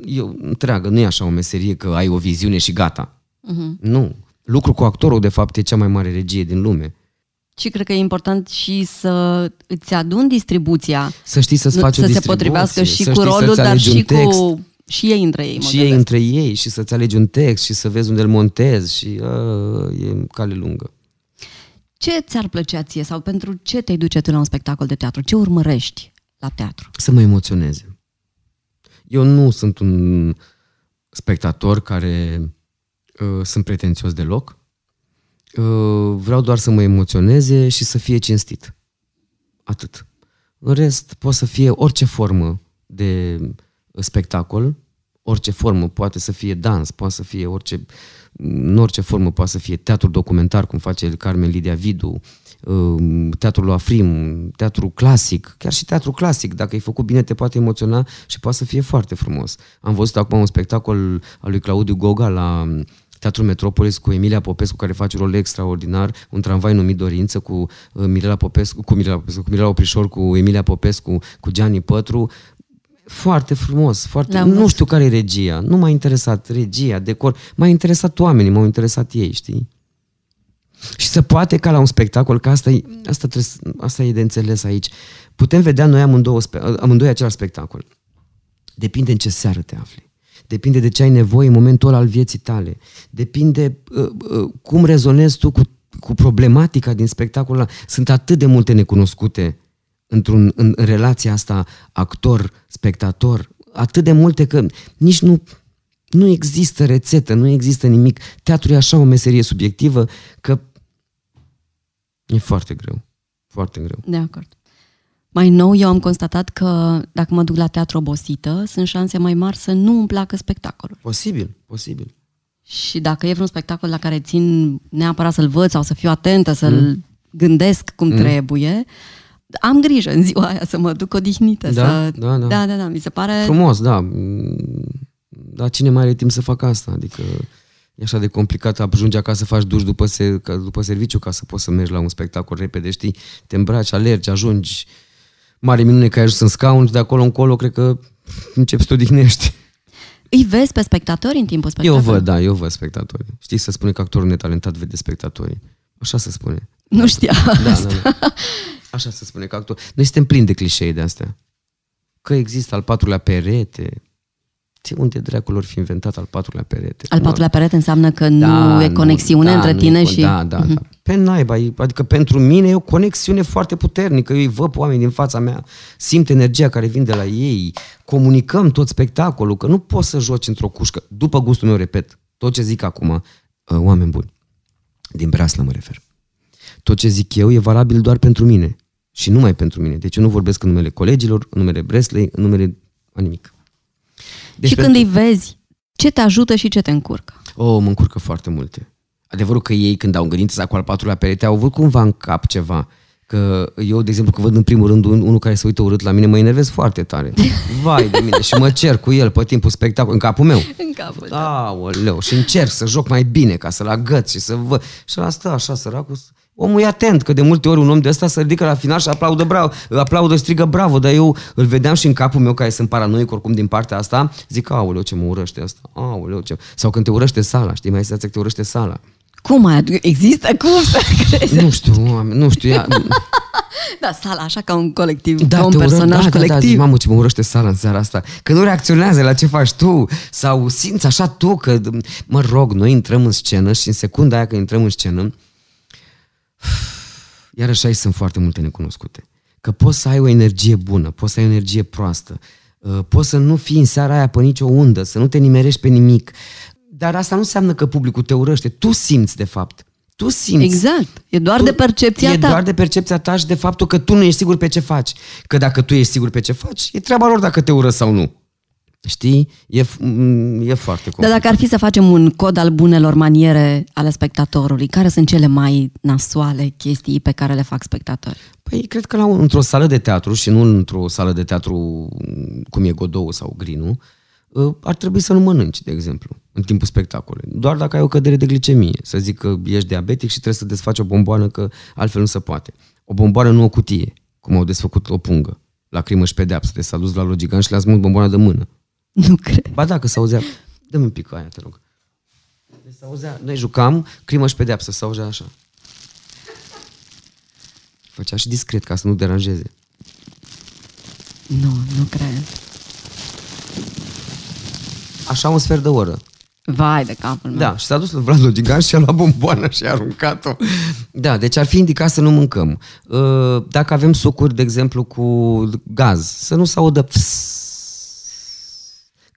Eu, întreagă, nu e așa o meserie că ai o viziune și gata. Uh-huh. Nu. Lucru cu actorul, de fapt, e cea mai mare regie din lume. Și cred că e important și să îți aduni distribuția, Să știi să-ți nu- faci o să se distribuție, potrivească și să cu știi rolul, să-ți dar alegi și un text. cu și ei între ei. mă și ei gândesc. între ei și să-ți alegi un text și să vezi unde îl montezi și a, e cale lungă. Ce ți-ar plăcea ție sau pentru ce te duce tu la un spectacol de teatru? Ce urmărești la teatru? să mă emoționeze. Eu nu sunt un spectator care uh, sunt pretențios deloc. Uh, vreau doar să mă emoționeze și să fie cinstit. Atât. În rest, poate să fie orice formă de spectacol, orice formă, poate să fie dans, poate să fie orice, în orice formă, poate să fie teatru documentar, cum face Carmen Lidia Vidu, uh, teatrul lui Afrim, teatru clasic, chiar și teatru clasic, dacă e făcut bine, te poate emoționa și poate să fie foarte frumos. Am văzut acum un spectacol al lui Claudiu Goga la Teatrul Metropolis cu Emilia Popescu, care face rol extraordinar, un tramvai numit Dorință cu uh, Mirela Popescu, cu Mirela, Popescu, cu Mirela Oprișor, cu Emilia Popescu, cu Gianni Pătru, foarte frumos, foarte... Le-am Nu văzut. știu care e regia, nu m-a interesat regia, decor, m-a interesat oamenii, m-au interesat ei, știi? Și se poate ca la un spectacol, că asta e, asta, trebuie, asta e de înțeles aici, putem vedea noi amândouă, spe- amândoi același spectacol. Depinde în ce seară te afli. Depinde de ce ai nevoie în momentul ăla al vieții tale. Depinde uh, uh, cum rezonezi tu cu, cu problematica din spectacolul ăla. Sunt atât de multe necunoscute într-un, în, în relația asta actor-spectator, atât de multe că nici nu, nu există rețetă, nu există nimic. Teatrul e așa o meserie subiectivă că e foarte greu. Foarte greu. De acord. Mai nou, eu am constatat că dacă mă duc la teatru obosită, sunt șanse mai mari să nu îmi placă spectacolul. Posibil, posibil. Și dacă e vreun spectacol la care țin neapărat să-l văd sau să fiu atentă, să-l mm. gândesc cum mm. trebuie, am grijă în ziua aia să mă duc odihnită. Da, să... da, da. da, da, da. Mi se pare... Frumos, da. Mm, Dar cine mai are timp să facă asta? Adică e așa de complicat, ajungi acasă să faci duș după, se, ca- după serviciu ca să poți să mergi la un spectacol repede, știi? Te îmbraci, alergi, ajungi. Mare minune că ai ajuns în scaun și de acolo încolo cred că începi să te odihnești. Îi vezi pe spectatori în timpul Eu spectacolului? văd, da, eu văd spectatorii. Știi, să spune că actorul netalentat vede spectatorii. Așa se spune. Nu știa Da, asta. da, da. Așa se spune că actor... Noi suntem plini de clișee de astea. Că există al patrulea perete. Ce unde dracul or fi inventat al patrulea perete? Al patrulea perete înseamnă că nu Da, e conexiune da, între nu tine e- și... Da, da, da. Pe naiba, e- adică pentru mine e o conexiune foarte puternică. Eu îi văd pe oameni din fața mea, simt energia care vine de la ei, comunicăm tot spectacolul, că nu poți să joci într-o cușcă. După gustul meu, repet, tot ce zic acum, uh, oameni buni, din breaslă mă refer. Tot ce zic eu e valabil doar pentru mine și numai pentru mine. Deci eu nu vorbesc în numele colegilor, în numele Breslei, în numele a nimic. Deci și când îi vezi, ce te ajută și ce te încurcă? Oh, mă încurcă foarte multe. Adevărul că ei, când au gândit să cu al patrulea perete, au avut cumva în cap ceva. Că eu, de exemplu, când văd în primul rând un- unul care se uită urât la mine, mă enervez foarte tare. <laughs> Vai de mine și mă cer cu el pe timpul spectacolului, în capul meu. În capul Aoleu, și încerc să joc mai bine ca să-l agăț și să văd. Și ăla stă așa, săracul. Omul e atent, că de multe ori un om de ăsta se ridică la final și aplaudă bravo, aplaudă, strigă bravo, dar eu îl vedeam și în capul meu, care sunt paranoic oricum din partea asta, zic, aoleu, ce mă urăște asta, aoleu, ce... Sau când te urăște sala, știi, mai este că te urăște sala. Cum mai există? Cum să <laughs> crezi? Nu știu, oameni, nu știu, ea, Da, sala, așa ca un colectiv, da, ca un te ură- personaj da, da, da, zic, colectiv. mamă, ce mă urăște sala în seara asta. Că nu reacționează la ce faci tu sau simți așa tu că, mă rog, noi intrăm în scenă și în secunda aia când intrăm în scenă, iarăși aici sunt foarte multe necunoscute. Că poți să ai o energie bună, poți să ai o energie proastă, uh, poți să nu fii în seara aia pe nicio undă, să nu te nimerești pe nimic. Dar asta nu înseamnă că publicul te urăște. Tu simți, de fapt. Tu simți. Exact. E doar Tu- de percepția e ta. doar de percepția ta și de faptul că tu nu ești sigur pe ce faci. Că dacă tu ești sigur pe ce faci, e treaba lor dacă te ură sau nu. Știi? E, f- m, e foarte Dar complicat. dacă ar fi să facem un cod al bunelor maniere ale spectatorului, care sunt cele mai nasoale chestii pe care le fac spectatori? Păi, cred că la, un- într-o sală de teatru și nu într-o sală de teatru m, cum e Godou sau Grinu, ă, ar trebui să nu mănânci, de exemplu, în timpul spectacolului. Doar dacă ai o cădere de glicemie. Să zic că ești diabetic și trebuie să desfaci o bomboană, că altfel nu se poate. O bomboană nu o cutie, cum au desfăcut o pungă. La crimă și pedeapsă. Deci s-a dus la logican și le-a smult bomboana de mână. <laughs> Nu cred. Ba da, că s-auzea... Dă-mi un pic aia, te rog. Deci s-auzea... Noi jucam crimă și pedeapsă, s-auzea așa. Făcea și discret ca să nu deranjeze. Nu, nu cred. Așa un sfert de oră. Vai de capul meu. Da, și s-a dus la Vlad Logigan și a luat bomboană și a aruncat-o. Da, deci ar fi indicat să nu mâncăm. Uh, Dacă avem sucuri, de exemplu, cu gaz, să nu se audă pss,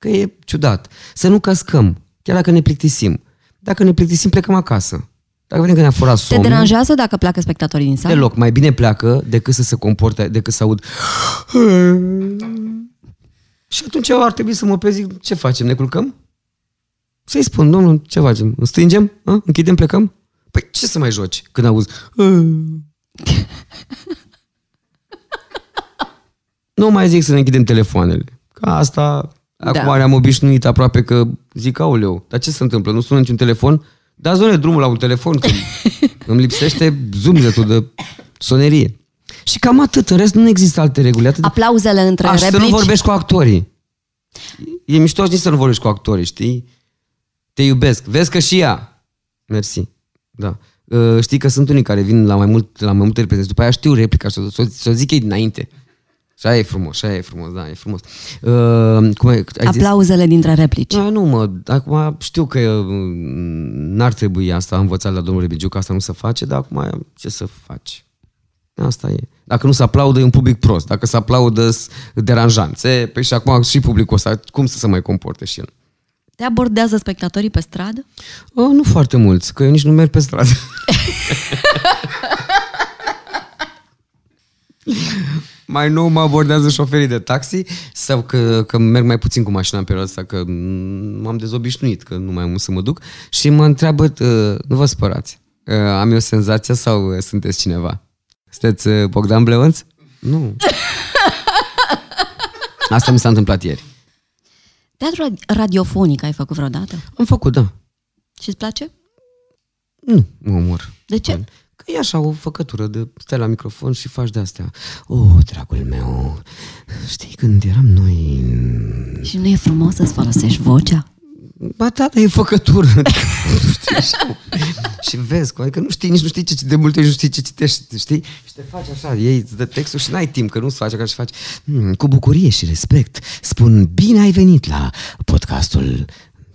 că e ciudat. Să nu căscăm, chiar dacă ne plictisim. Dacă ne plictisim, plecăm acasă. Dacă vedem că ne-a furat Te somnul, deranjează dacă pleacă spectatorii din sală? deloc. Mai bine pleacă decât să se comporte, decât să aud Și atunci eu ar trebui să mă opresc, zic, ce facem, ne culcăm? Să-i spun, domnul, ce facem? Înstringem? A? Închidem, plecăm? Păi ce să mai joci când auzi? <laughs> nu mai zic să ne închidem telefoanele. Că asta, Da. acum ne-am obișnuit aproape că zic, aoleu, dar ce se întâmplă? Nu sună niciun telefon? Dați zone drumul la un telefon, că <laughs> îmi lipsește zumzetul de sonerie. Și cam atât, în rest nu există alte reguli. Atât Aplauzele între Aș să replici. nu vorbești cu actorii. E mișto nici să nu vorbești cu actorii, știi? Te iubesc. Vezi că și ea. Mersi. Da. Uh, știi că sunt unii care vin la mai, mult, la mai multe reprezenți. După aia știu replica și o să o zic ei dinainte. Și aia e frumos, și aia e frumos, da, e frumos. Uh, cum ai, ai zis? Aplauzele dintre replici. Nu, nu mă, acum știu că uh, n-ar trebui asta, am învățat la domnul Rebigiu că asta nu se face, dar acum ce să faci? Asta e. Dacă nu se aplaudă, e un public prost. Dacă se aplaudă, s- deranjant. E, păi și acum și publicul ăsta, cum să se mai comporte și el? Te abordează spectatorii pe stradă? Oh, nu foarte mulți, că eu nici nu merg pe stradă. <laughs> mai nou mă abordează șoferii de taxi sau că, că merg mai puțin cu mașina în perioada asta, că mm, m-am dezobișnuit, că nu mai am unde să mă duc și mă întreabă, uh, nu vă spărați, uh, am eu senzația sau uh, sunteți cineva? Sunteți uh, Bogdan Blevănț? Nu. <laughs> Asta mi s-a întâmplat ieri. Teatru radiofonic ai făcut vreodată? Am făcut, da. Și îți place? Nu, mă omor. De ce? Că e așa o făcătură de stai la microfon și faci de astea. Oh, dragul meu, știi când eram noi... în- Și nu e frumos să-ți folosești vocea? Ba da, dar e făcătură. <laughs> Nu știi, așa. și vezi, că- adică nu știi, nici nu știi ce, de multe ori nu știi ce citești, știi? Și te faci așa, iei, îți dă textul și n-ai timp, că nu-ți face ca și faci. Hmm, cu bucurie și respect spun bine ai venit la podcastul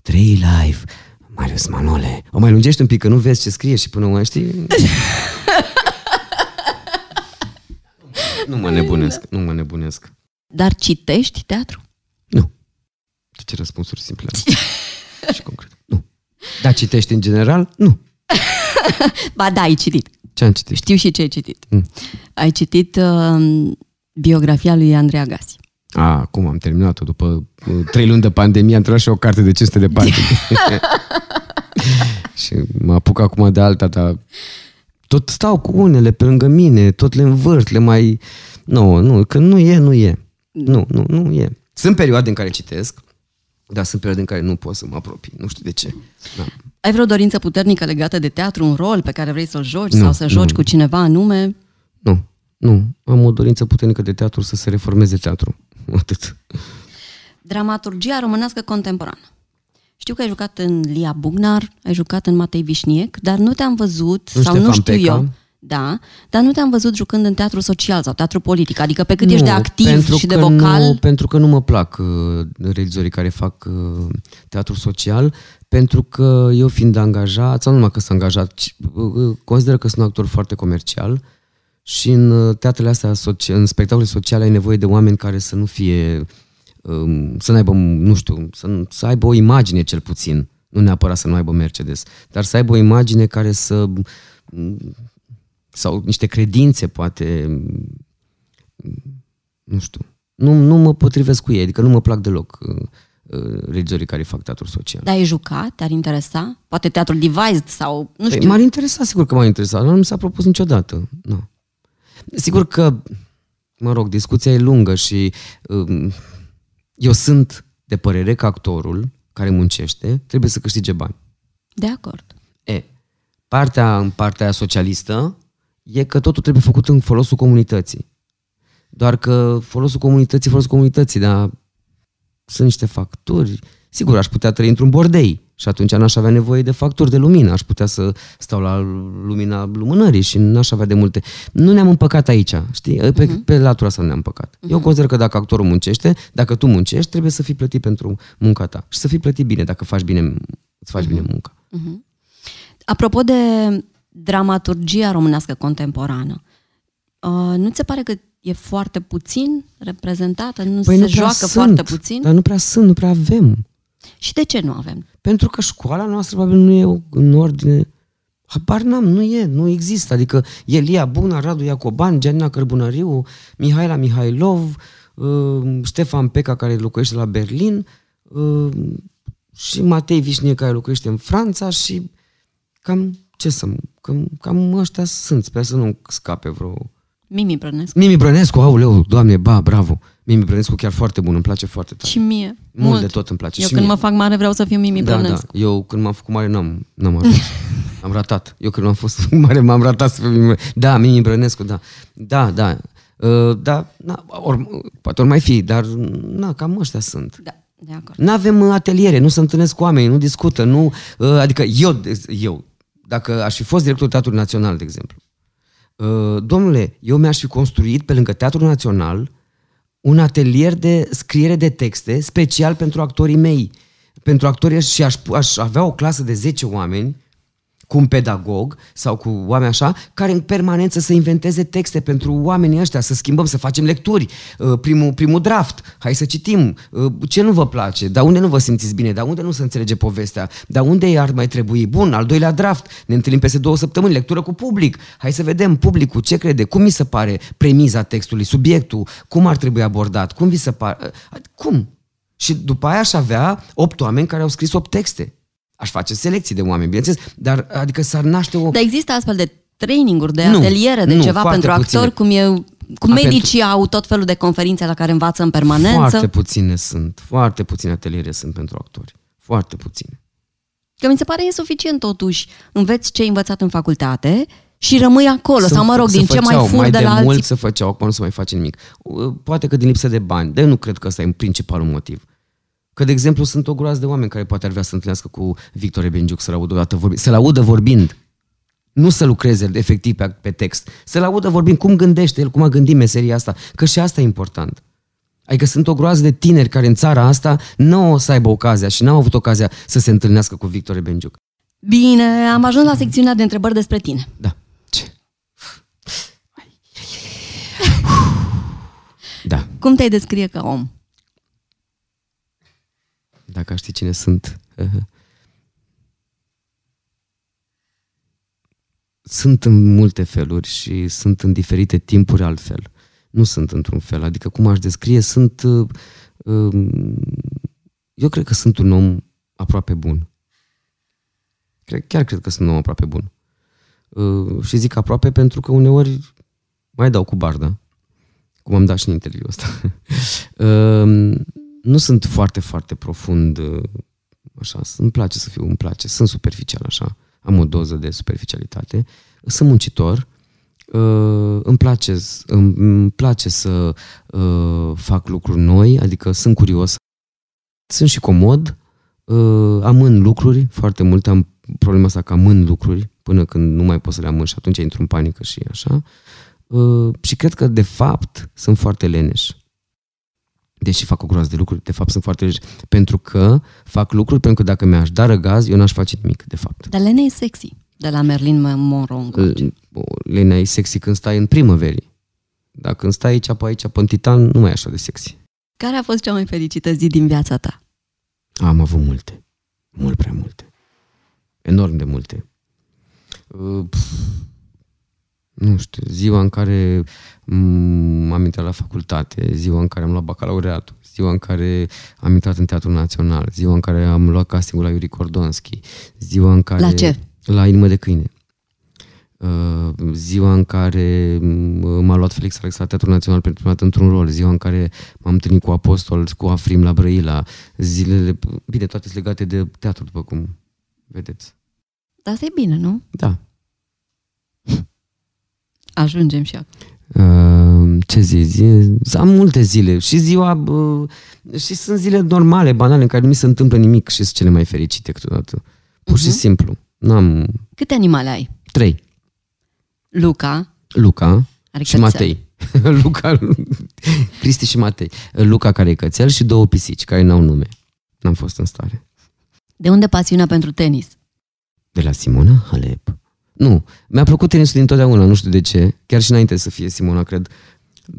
3 Live. Marius Manole. O mai lungești un pic, că nu vezi ce scrie și până mai știi... nu mă nebunesc, nu mă nebunesc. Dar citești teatru? Nu. De ce răspunsuri simple? <laughs> și concret. Nu. Dar citești în general? Nu. <laughs> Ba da, ai citit. Ce am citit? Știu și ce ai citit. Mm. Ai citit uh, biografia lui Andrei Agassi. A, acum am terminat-o. După uh, trei luni de pandemie am tras și o carte de 500 de pagini. <laughs> și mă apuc acum de alta, dar tot stau cu unele pe lângă mine, tot le învârt, le mai... Nu, nu, că nu e, nu e. Nu, nu, nu e. Sunt perioade în care citesc, dar sunt perioade în care nu pot să mă apropii. Nu știu de ce. Da. Ai vreo dorință puternică legată de teatru, un rol pe care vrei să-l joci Nu, sau să joci nu. cu cineva anume? Nu, nu. Am o dorință puternică de teatru să se reformeze teatru. <laughs> Atât. Dramaturgia românească contemporană. Știu că ai jucat în Lia Bugnar, ai jucat în Matei Vișniec, dar nu te-am văzut, În sau nu Ștefan știu Peca. eu, da, dar nu te-am văzut jucând în teatru social sau teatru politic, adică pe cât ești de Nu, activ pentru și de că vocal, Nu, pentru că nu mă plac uh, realizorii care fac uh, teatru social, pentru că eu fiind angajat, sau nu numai că sunt angajat, ci, uh, consider că sunt un actor foarte comercial și în uh, teatrele astea, soci- în spectacole sociale ai nevoie de oameni care să nu fie, um, să n-aibă, nu știu, să, nu- să aibă o imagine cel puțin, nu neapărat să nu aibă Mercedes, dar să aibă o imagine care să sau niște credințe, poate, nu știu, nu, nu mă potrivesc cu ei, adică nu mă plac deloc uh, uh, regizorii care fac teatru social. dar ai jucat, te-ar interesa? Poate teatru devised sau, nu Păi, știu. m-ar interesa, sigur că m-ar interesa, dar nu mi s-a propus niciodată. Nu. Sigur că, mă rog, discuția e lungă și um, eu sunt de părere că actorul care muncește trebuie să câștige bani. De acord. E, partea, în partea aia socialistă e că totul trebuie făcut în folosul comunității. Doar că folosul comunității, folosul comunității, dar sunt niște facturi. Sigur, aș putea trăi într-un bordei și atunci n-aș avea nevoie de facturi de lumină. Aș putea să stau la lumina lumânării și n-aș avea de multe. Nu ne-am împăcat aici, știi? Pe, uh-huh. pe latura asta nu ne-am împăcat. Uh-huh. Eu consider că dacă actorul muncește, dacă tu muncești, trebuie să fii plătit pentru munca ta. Și să fii plătit bine dacă faci bine, îți faci uh-huh. bine munca. Apropo de dramaturgia românească contemporană, uh, nu ți se pare că e foarte puțin reprezentată? Nu Păi se nu prea joacă sunt, foarte puțin? Dar nu prea sunt, nu prea avem. Și de ce nu avem? Pentru că școala noastră probabil nu e în ordine. Habar n-am, nu e, nu există. Adică Elia Buna, Radu Iacoban, Gianina Cărbunariu, Mihaela Mihailov, uh, Ștefan Peca care locuiește la Berlin uh, și Matei Vișnie care locuiește în Franța și cam ce să... Cam, cam ăștia sunt, sper să nu scape vreo... Mimi Brănescu. Mimi Brănescu, auleu, doamne, ba, bravo. Mimi Brănescu chiar foarte bun, îmi place foarte tare. Și mie. Mult, de tot îmi place. Eu și când mie. mă fac mare vreau să fiu Mimi Da, Brănescu. da. Eu când m-am făcut mare n-am, n-am ajuns. <laughs> am ratat. Eu când am fost <laughs> mare m-am ratat să fiu Mimi Da, Mimi Brănescu, da. Da, da. Uh, da, na, or, poate or mai fi, dar na, cam ăștia sunt. Da, de acord. Nu avem ateliere, nu se întâlnesc cu oameni, nu discută, nu... uh, Adică eu, eu, dacă aș fi fost directorul Teatrului Național, de exemplu, uh, domnule, eu mi-aș fi construit pe lângă Teatrul Național un atelier de scriere de texte special pentru actorii mei. Pentru actorii și aș, aș avea o clasă de 10 oameni cu un pedagog sau cu oameni așa, care în permanență să inventeze texte pentru oamenii ăștia, să schimbăm, să facem lecturi, Uh, primul, primul draft, hai să citim, Uh, ce nu vă place, dar unde nu vă simțiți bine, dar unde nu se înțelege povestea, dar unde ar mai trebui, bun, al doilea draft, ne întâlnim peste două săptămâni, lectură cu public, hai să vedem publicul ce crede, cum mi se pare premiza textului, subiectul, cum ar trebui abordat, cum vi se pare, Uh, cum? Și după aia aș avea opt oameni care au scris opt texte. Aș face selecții de oameni, bineînțeles, dar adică s-ar naște o... Dar există astfel de traininguri, de Nu, ateliere, de nu, ceva foarte pentru puține. actori, cum e cum A, medicii au tot felul de conferințe la care învață în permanență. Foarte puține sunt, foarte puține ateliere sunt pentru actori. Foarte puține. Că mi se pare insuficient totuși. Înveți ce ai învățat în facultate și rămâi acolo. Să- sau mă rog, să din ce mai făceau, fur mai de de la mult alții. să făceau, acum nu se mai face nimic. Uh, Poate că din lipsă de bani, dar eu nu cred că ăsta e principalul motiv. Că, de exemplu, sunt o groază de oameni care poate ar vrea să întâlnească cu Victor Benjuc, să-l audă odată vorbind, să-l audă vorbind. Nu să lucreze efectiv pe, pe text. Să-l audă vorbind cum gândește el, cum a gândit meseria asta. Că și asta e important. Adică sunt o groază de tineri care în țara asta nu o să aibă ocazia și n-au avut ocazia să se întâlnească cu Victor Benjuc. Bine, am ajuns la secțiunea de întrebări despre tine. Da. Ce? Da. Cum te-ai descrie ca om? Dacă aș ști cine sunt. Sunt în multe feluri și sunt în diferite timpuri altfel. Nu sunt într-un fel. Adică cum aș descrie, sunt... uh, um, Eu cred că sunt un om aproape bun. Cred, chiar cred că sunt un om aproape bun. Uh, Și zic aproape pentru că uneori mai dau cu barda. Cum am dat și în interviul ăsta. <laughs> Um, nu sunt foarte, foarte profund uh, așa, îmi place să fiu, îmi place, sunt superficial așa, am o doză de superficialitate, sunt muncitor, uh, îmi place, îmi, îmi place să uh, fac lucruri noi, adică sunt curios, sunt și comod, uh, amân lucruri foarte multe, am problema asta că amân lucruri până când nu mai pot să le amân și atunci intru în panică și așa. Uh, și cred că, de fapt, sunt foarte leneș. Deși fac o groază de lucruri, de fapt sunt foarte leneș. Pentru că fac lucruri pentru că dacă mi-aș da răgaz, eu n-aș face nimic, de fapt. Dar Lene e sexy, de la Merlin Monroe. încoace. Lena e sexy când stai în primăverii. Dar când stai aici, pe aici, pe în titan, nu mai e așa de sexy. Care a fost cea mai fericită zi din viața ta? Am avut multe. Mult prea multe. Enorm de multe. Uh, pf, Nu știu, ziua în care mm, am intrat la facultate, ziua în care am luat bacalaureatul, ziua în care am intrat în Teatrul Național, ziua în care am luat castingul la Yuri Cordonski, ziua în care... La ce? La Inimă de Câine. Uh, ziua în care mm, m-a luat Felix Alex la Teatrul Național pentru prima dată într-un rol, ziua în care m-am întâlnit cu Apostol, cu Afrim la Brăila, zilele, bine, toate sunt legate de teatru, după cum vedeți. Dar asta e bine, nu? Da. Ajungem și acum. Uh, ce zi? zi? Am multe zile. Și ziua... Uh, și sunt zile normale, banale, în care nu mi se întâmplă nimic și sunt cele mai fericite câteodată. Pur și Mhm. simplu. N-am... Câte animale ai? Trei. Luca, Luca are și cățel. Matei. <laughs> Luca, Cristi și Matei. Luca care e cățel și două pisici care n-au nume. N-am fost în stare. De unde pasiunea pentru tenis? De la Simona Halep. Nu, mi-a plăcut tenisul dintotdeauna, nu știu de ce. Chiar și înainte să fie Simona, cred.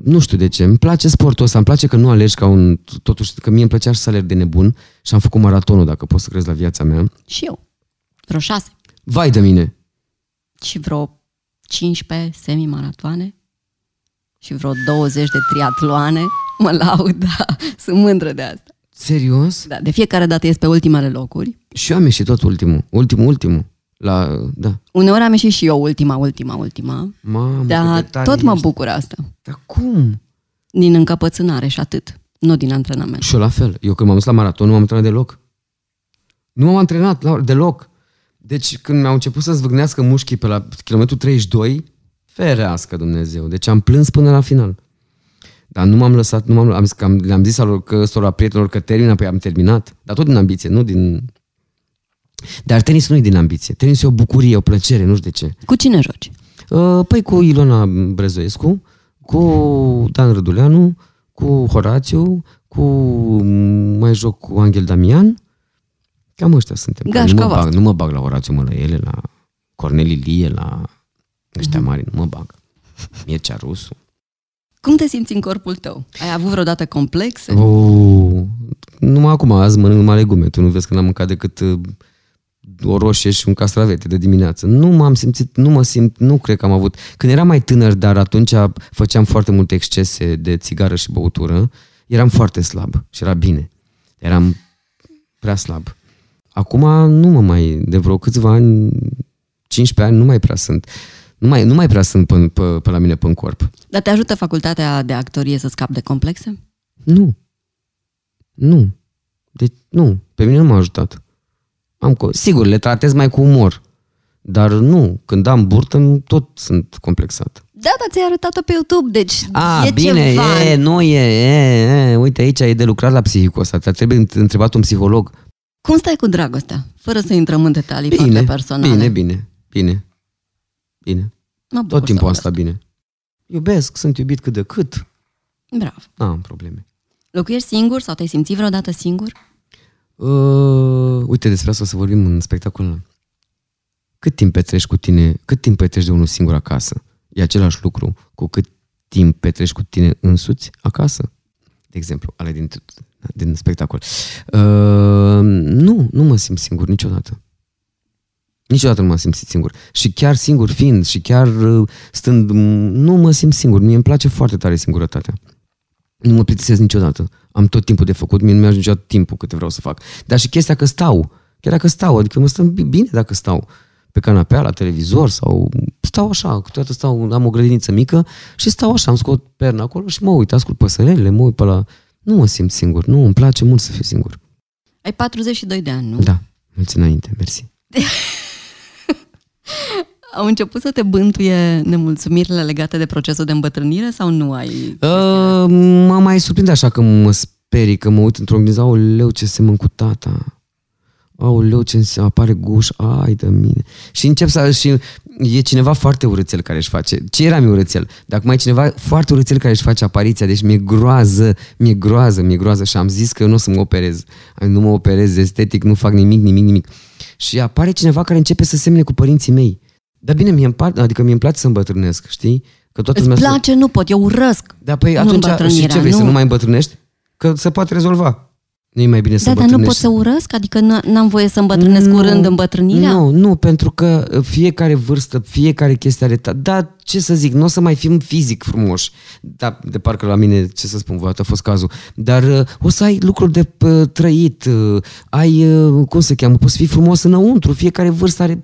Nu știu de ce. Îmi place sportul ăsta, îmi place că nu alegi ca un... Totuși, că mie îmi plăcea și să alerg de nebun și am făcut maratonul, dacă poți să crezi la viața mea. Și eu. Vreo șase. Vai de mine! Și vreo 15 semi-maratoane. Și vreo 20 de triatloane. Mă laud, da. <laughs> Sunt mândră de asta. Serios? Da, de fiecare dată ies pe ultimele locuri. Și eu am ieșit tot ultimul. Ultimul, ultimul. La, da. Uneori am ieșit și eu ultima, ultima, ultima. Mamă, Dar cât de tare tot mă ești. bucur asta. Dar cum? Din încăpățânare și atât. Nu din antrenament. Și eu la fel. Eu când m-am dus la maraton nu m-am antrenat deloc. Nu m-am antrenat la, deloc. Deci când mi-au început să zvâgnească mușchii pe la kilometru 32, ferească Dumnezeu. Deci am plâns până la final. Dar nu m-am lăsat, nu m-am, am, zis că am, le-am zis alor că ăstora prietenilor că termin, apoi am terminat. Dar tot din ambiție, nu din... Dar tenisul nu e din ambiție. Tenisul e o bucurie, o plăcere, nu știu de ce. Cu cine joci? Uh, Păi cu Ilona Brezoescu, cu Dan Răduleanu, cu Horațiu, cu mai joc cu Angel Damian. Cam ăștia suntem. Că Gașca nu, mă voastră. bag, nu mă bag la Horațiu Mălăiele, la Cornel Ilie, la ăștia Mhm. mari, nu mă bag. Mircea Rusu. Cum te simți în corpul tău? Ai avut vreodată complexe? Oh, numai acum, azi mănânc numai legume. Tu nu vezi că n-am mâncat decât uh, o roșie și un castravete de dimineață. Nu m-am simțit, nu mă simt, nu cred că am avut. Când eram mai tânăr, dar atunci făceam foarte multe excese de țigară și băutură, eram foarte slab și era bine. Eram prea slab. Acum nu mă mai, de vreo câțiva ani, 15 ani, nu mai prea sunt. Nu mai, nu mai prea sunt pe, pe, pe la mine pe în corp. Dar te ajută facultatea de actorie să scapi de complexe? Nu. Nu. Deci, nu. Pe mine nu m-a ajutat. Am, co- sigur, le tratez mai cu umor. Dar nu. Când am burtă, tot sunt complexat. Da, dar ți-ai arătat-o pe YouTube, deci A, e bine, ceva. e, nu e, e, e, uite aici e de lucrat la psihicul ăsta, te trebuie întrebat un psiholog. Cum stai cu dragostea? Fără să intrăm în detalii foarte Bine, personale. bine, bine, bine, bine. Mă bucur Tot timpul să am aud stat bine. Iubesc, sunt iubit cât de cât. asta. Bravo. N-am probleme. Locuiești singur sau te-ai simțit vreodată singur? Uh, uite, despre asta o să vorbim în spectacol. Cât timp petreci cu tine, cât timp petreci de unul singur acasă? E același lucru cu cât timp petreci cu tine însuți acasă? De exemplu, ale din, din spectacol. Uh, nu, nu mă simt singur niciodată. Niciodată nu m-am simțit singur. Și chiar singur fiind și chiar uh, stând, m, nu mă simt singur. Mie îmi place foarte tare singurătatea. Nu mă plictisesc niciodată. Am tot timpul de făcut, mie nu mi-ajunge niciodată timpul câte vreau să fac. Dar și chestia că stau, chiar dacă stau, adică mă stăm bi- bine dacă stau pe canapea, la televizor sau stau așa, câteodată stau, am o grădiniță mică și stau așa, am scot perna acolo și mă uit, ascult păsărelile, mă uit pe la... Nu mă simt singur, nu, îmi place mult să fiu singur. Ai 42 de ani, nu? Da, mulți înainte, mersi. <laughs> Au început să te bântuie nemulțumirile legate de procesul de îmbătrânire sau nu ai? Uh, mă mai surprinde așa că mă sperii, că mă uit într-o oglindă, aoleu, ce semăn cu tata. Aoleu, ce înse- apare guș, ai de mine. Și încep să... Și e cineva foarte urâțel care își face. Ce eram eu urâțel? Dar acum e cineva foarte urâțel care își face apariția, deci mi-e groază, mi-e groază, mi-e groază și am zis că eu nu o să mă operez. Nu mă operez estetic, nu fac nimic, nimic, nimic. Și apare cineva care începe să semne cu părinții mei. Dar bine, mie îmi par, adică mie îmi place să îmbătrânesc, știi? Că toată Îți lumea se- place? Nu pot, eu urăsc. da, păi Nu atunci și îmbătrânirea, ce vrei, să nu. nu mai îmbătrânești? Că se poate rezolva. Nu e mai bine să Da, dar nu pot îmbătrânești. să urăsc? Adică n- n-am voie să îmbătrânesc Nu, curând îmbătrânirea? Nu, nu, pentru că uh, fiecare vârstă, fiecare chestie are ta. Da, ce să zic, nu o să mai fim fizic frumoși. Da, de parcă la mine, ce să spun, voi a fost cazul. Dar uh, o să ai lucruri de uh, trăit, uh, ai, uh, cum se cheamă, poți fi frumos înăuntru, fiecare vârstă are...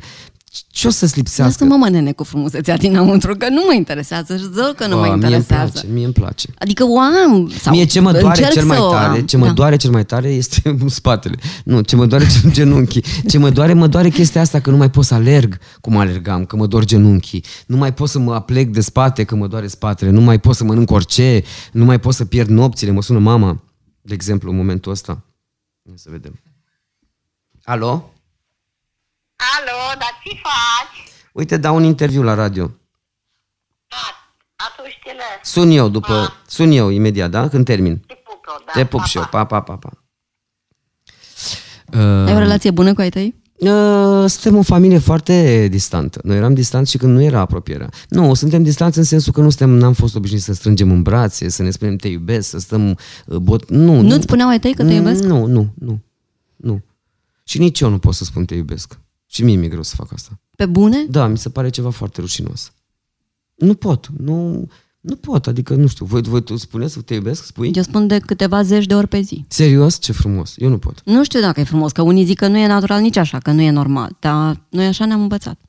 Ce o să-ți lipsească? Lasă-mă mă nene cu frumusețea dinăuntru, că nu mă interesează, își zău că nu mă Bă, Mie îmi interesează. place, mie îmi place. Adică o am. Sau Mie ce mă doare încerc cel mai să o tare, am. ce mă Da. doare cel mai tare este <laughs> spatele. Nu, ce mă doare ce genunchii. Ce mă doare, mă doare chestia asta că nu mai pot să alerg cum alergam, că mă dor genunchii. Nu mai pot să mă aplec de spate că mă doare spatele. Nu mai pot să mănânc orice. Nu mai pot să pierd nopțile. Mă sună mama, de exemplu, în momentul ăsta. Ia să vedem. Alo? Alo, dar ce faci? Uite, dau un interviu la radio. Da, atunci te lăs. Sun eu după, sun eu imediat, da? Când termin. Te pup eu, da. Te pup pa, și eu. pa. Pa, pa, pa, pa. Ai o relație bună cu ai tăi? Uh, Suntem o familie foarte distantă. Noi eram distanți și când nu era apropierea. Nu, suntem distanți în sensul că nu suntem, n-am fost obișnuiți să strângem în brațe, să ne spunem te iubesc, să stăm uh, bot... Nu, Nu-ți spuneau ai tăi că te iubesc? Nu, nu, nu, nu. Și nici eu nu pot să spun te iubesc. Și mie mi-e greu să fac asta. Pe bune? Da, mi se pare ceva foarte rușinos. Nu pot, nu, Nu pot, adică nu știu, voi, voi tu spuneți să te iubesc, spui? Eu spun de câteva zeci de ori pe zi. Serios? Ce frumos. Eu nu pot. Nu știu dacă e frumos, că unii zic că nu e natural nici așa, că nu e normal, dar noi așa ne-am învățat.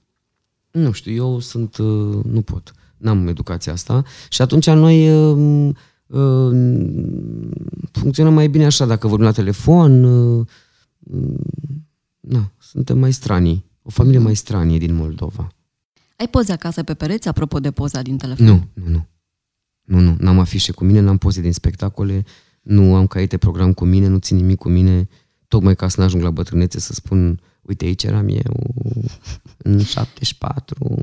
Nu știu, eu sunt, uh, nu pot. N-am educația asta. Și atunci noi uh, uh, funcționăm mai bine așa, dacă vorbim la telefon. Uh, na, suntem mai stranii. O familie mai stranie din Moldova. Ai poze acasă pe pereți, apropo de poza din telefon? Nu, nu, nu. Nu, nu, n-am afișe cu mine, n-am poze din spectacole, nu am caiete program cu mine, nu țin nimic cu mine, tocmai ca să n-ajung la bătrânețe să spun, uite, aici eram eu, în 74.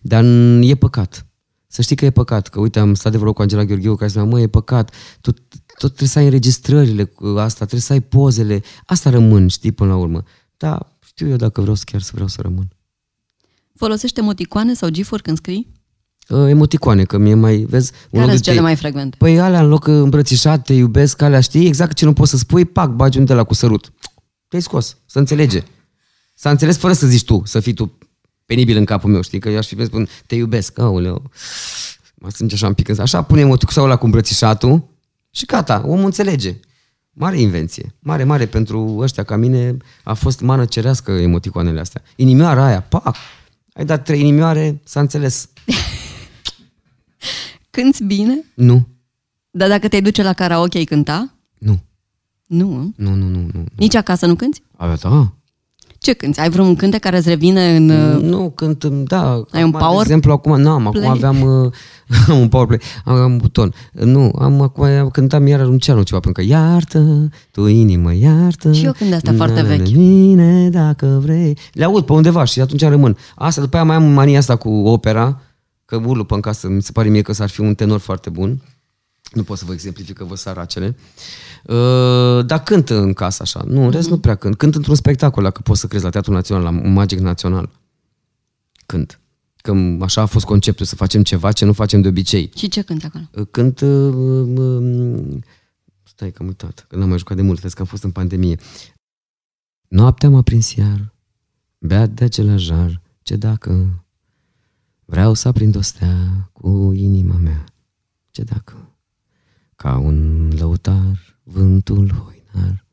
Dar e păcat. Să știi că e păcat, că uite, am stat de vreo cu Angela Gheorgheu care spunea, mă, e păcat, tot, tot trebuie să ai înregistrările cu asta, trebuie să ai pozele, asta rămân, știi, până la urmă. Da, știu eu dacă vreau să chiar să vreau să rămân. Folosește emoticoane sau gifuri când scrii? Uh, emoticoane, că mie mai, vezi... un Care loc sunt de cele te- mai frecvente? Păi alea în loc îmbrățișat, te iubesc, alea știi, exact ce nu poți să spui, pac, bagi unde la cu sărut. Te-ai scos, să înțelege. S-a înțeles fără să zici tu, să fii tu penibil în capul meu, știi, că eu aș fi spun, te iubesc, aoleu, mă strânge așa un pic, așa pune emoticul sau la cu îmbrățișatul și gata, omul înțelege. Mare invenție, mare, mare pentru ăștia ca mine a fost mană cerească emoticoanele astea. Inimioara aia, pac, ai dat trei inimioare, s-a înțeles. <laughs> Cânți bine? Nu, Dar dacă te duce la karaoke, ai cânta? nu, Nu. nu, nu, nu, nu. Nici acasă nu cânti? Avea, da, Ce cânti? Ai vreun cântec care îți revine în... uh, Nu, cânt, da. Ai un acum, power De exemplu, acum, nu, am, acum play? aveam uh, am <laughs> un power play, am, am un buton. Nu, am acum am, cântam iar Runceanu ceva, pentru că iartă, tu inimă, iartă. Și eu cânt de-astea foarte na, na, vechi. Mine, dacă vrei. Le aud pe undeva și atunci rămân. Asta, după aia mai am mania asta cu opera, că urlu pe în casă, mi se pare mie că s-ar fi un tenor foarte bun. Nu pot să vă exemplific că vă saracele. Uh, dar cânt în casă așa. Nu, în rest nu prea cânt. Cânt într-un spectacol, dacă poți să crezi, la Teatrul Național, la Magic Național. Cânt. Că așa a fost conceptul, să facem ceva ce nu facem de obicei. Și ce cânti acolo? Uh, Cânt... uh, uh, Stai că am uitat, că n-am mai jucat de mult, vezi că am fost în pandemie. Noaptea m-a prins iar, beat de același jar, ce dacă vreau să aprind o stea cu inima mea, ce dacă ca un lăutar, vântul hoinar.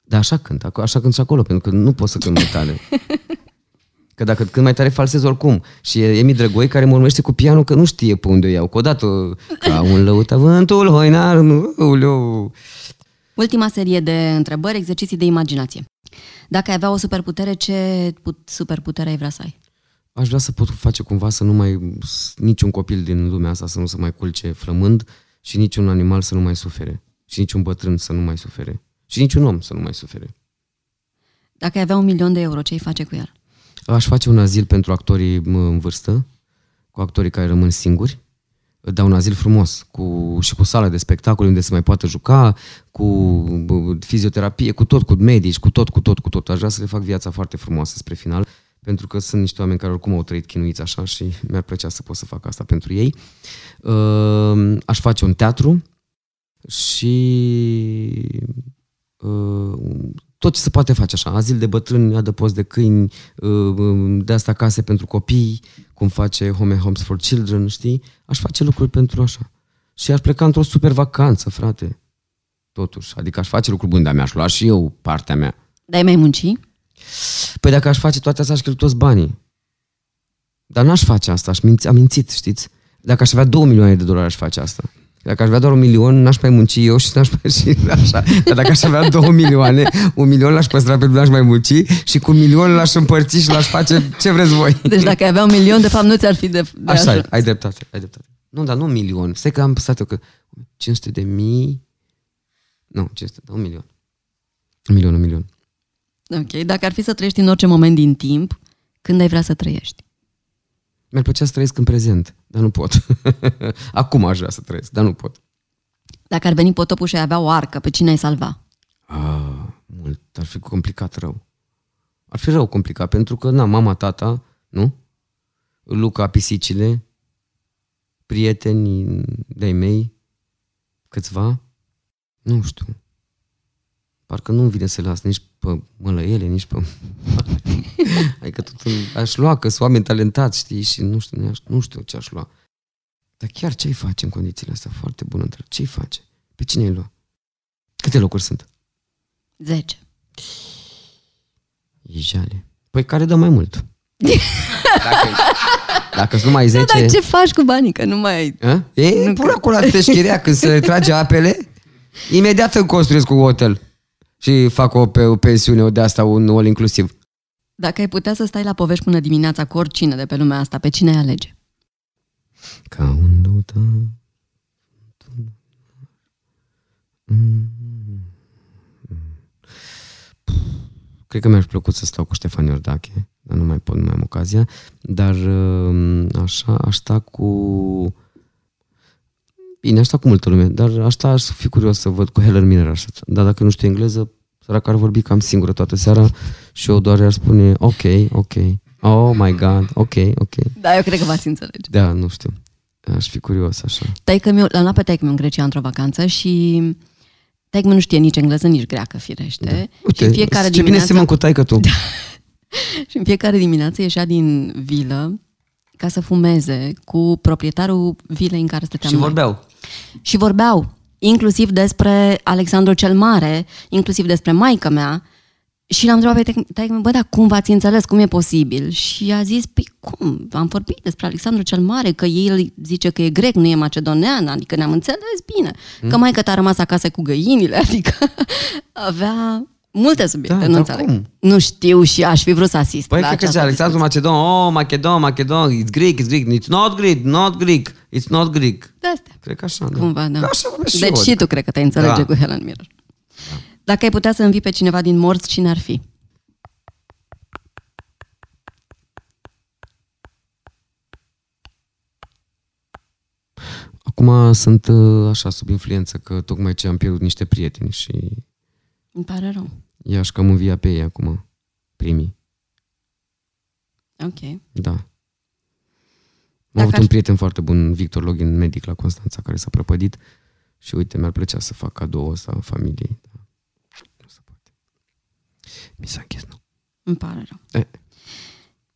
Da, așa cânt, aco- așa cânt și acolo, pentru că nu pot să cânt mai tare. Că dacă cânt mai tare falsez oricum. Și e Emi Drăgoi care mă urmește cu pianul că nu știe pe unde o iau. Că odată, ca un lăutar, vântul hoinar, uleu. Ultima serie de întrebări, exerciții de imaginație. Dacă ai avea o superputere, ce put- superputere ai vrea să ai? Aș vrea să pot face cumva să nu mai, niciun copil din lumea asta să nu se mai culce flămând și niciun animal să nu mai sufere. Și niciun bătrân să nu mai sufere. Și niciun om să nu mai sufere. Dacă ai avea un milion de euro, ce ai face cu el? Aș face un azil pentru actorii mă, în vârstă, cu actorii care rămân singuri, dar un azil frumos, cu, și cu sală de spectacol unde se mai poată juca, cu bă, fizioterapie, cu tot, cu medici, cu tot, cu tot, cu tot. Aș vrea să le fac viața foarte frumoasă spre final, pentru că sunt niște oameni care oricum au trăit chinuiți așa și mi-ar plăcea să pot să fac asta pentru ei. Uh, Aș face un teatru și uh, tot ce se poate face așa, azil de bătrâni, adăpost de câini, uh, de asta case pentru copii, cum face Home and Homes for Children, știi? Aș face lucruri pentru așa. Și aș pleca într-o super vacanță, frate. Totuși, adică aș face lucruri bune, dar mi-aș lua și eu partea mea. Dar ai mai munci? Păi dacă aș face toate astea, aș cheltui toți banii. Dar n-aș face asta, aș minți, am mințit, știți? Dacă aș avea două milioane de dolari, aș face asta. Dacă aș avea doar un milion, n-aș mai munci eu și n-aș <laughs> mai și așa. Dar dacă aș avea două milioane, un milion l-aș păstra pentru n-aș mai munci și cu un milion l-aș împărți și l-aș face ce vreți voi. Deci dacă ai avea un milion, de fapt nu ți-ar fi de, de Așa e, ajuns. ai dreptate, ai dreptate. Nu, dar nu un milion. Stai că am păsat eu că 500 de mii... Nu, 500, da, un milion. Un milion, un milion. Ok, dacă ar fi să trăiești în orice moment din timp, când ai vrea să trăiești? Mi-ar plăcea să trăiesc în prezent, dar nu pot. <laughs> Acum aș vrea să trăiesc, dar nu pot. Dacă ar veni potopul și ai avea o arcă, pe cine ai salva? Ah, mult. Ar fi complicat rău. Ar fi rău complicat, pentru că, na, mama, tata, nu? Luca, pisicile, prieteni de-ai mei, câțiva, nu știu. Parcă nu-mi vine să las nici pe mălăiele, nici pe... <laughs> <laughs> adică tot în... aș lua, că sunt oameni talentați, știi, și nu știu, nu știu ce aș lua. Dar chiar ce-ai face în condițiile astea? Foarte bună întrebare. Ce-ai face? Pe cine ai lua? Câte locuri sunt? 10. E jale. Păi care dă mai mult? dacă, dacă sunt numai <laughs> 10... Da, dar ce faci cu banii? Că nu mai ai... A? E, Nu pun acolo la teșchirea când se trage apele, imediat îmi construiesc un hotel și fac o, pe, o pensiune o de asta, un all inclusiv. Dacă ai putea să stai la povești până dimineața cu oricine de pe lumea asta, pe cine ai alege? Ca un lăută. Cred că mi-ar plăcut să stau cu Ștefan Iordache, dar nu mai pot, nu mai am ocazia. Dar uh, așa, aș sta cu... Bine, aș sta cu multă lume, dar aș sta, aș fi curios să văd cu Helen Miller așa. Dar dacă nu știu engleză, săraca ar vorbi cam singură toată seara și eu doar ar spune ok, ok, oh my god, ok, ok. Da, eu cred că v-ați înțelege. Da, nu știu. Aș fi curios așa. Taică meu, l-am luat pe taică meu în Grecia într-o vacanță și taică nu știe nici engleză, nici greacă, firește. Da. și Uite, în fiecare ce bine dimineață, semăn cu taică tu. <laughs> și în fiecare dimineață ieșea din vilă ca să fumeze cu proprietarul vilei în care stăteam Și noi. vorbeau. Și vorbeau inclusiv despre Alexandru cel Mare, inclusiv despre maica mea. Și l-am întrebat pe taică bă, dar cum v-ați înțeles, cum e posibil? Și a zis, păi cum, am vorbit despre Alexandru cel Mare, că el zice că e grec, nu e macedonean, adică ne-am înțeles bine. Hmm? Că maica ta a rămas acasă cu găinile, <laughs> adică avea multe subiecte, Da, nu dar înțeleg. cum? Nu știu și aș fi vrut să asist Păi la cred că această zice Alexandru discuție. Macedon, oh, Macedon, Macedon, it's Greek, it's Greek, it's not Greek, not Greek, it's not Greek. De astea. Cred că așa, da. Cumva, da. Că așa vorbesc și deci eu, și adică. tu cred că te înțelege Da. cu Helen Mirren. Dacă ai putea să învii pe cineva din morți, cine ar fi? Acum sunt uh, așa sub influență că tocmai ce am pierdut niște prieteni și Îmi pare rău. i-aș cam învia pe ei acum, primii. Ok. Da. Am Dacă avut aș- un prieten foarte bun, Victor Login, medic la Constanța, care s-a prăpădit și uite, mi-ar plăcea să fac cadou ăsta familiei. Da. Nu se poate. Mi s-a închis, nu. Îmi pare rău. E.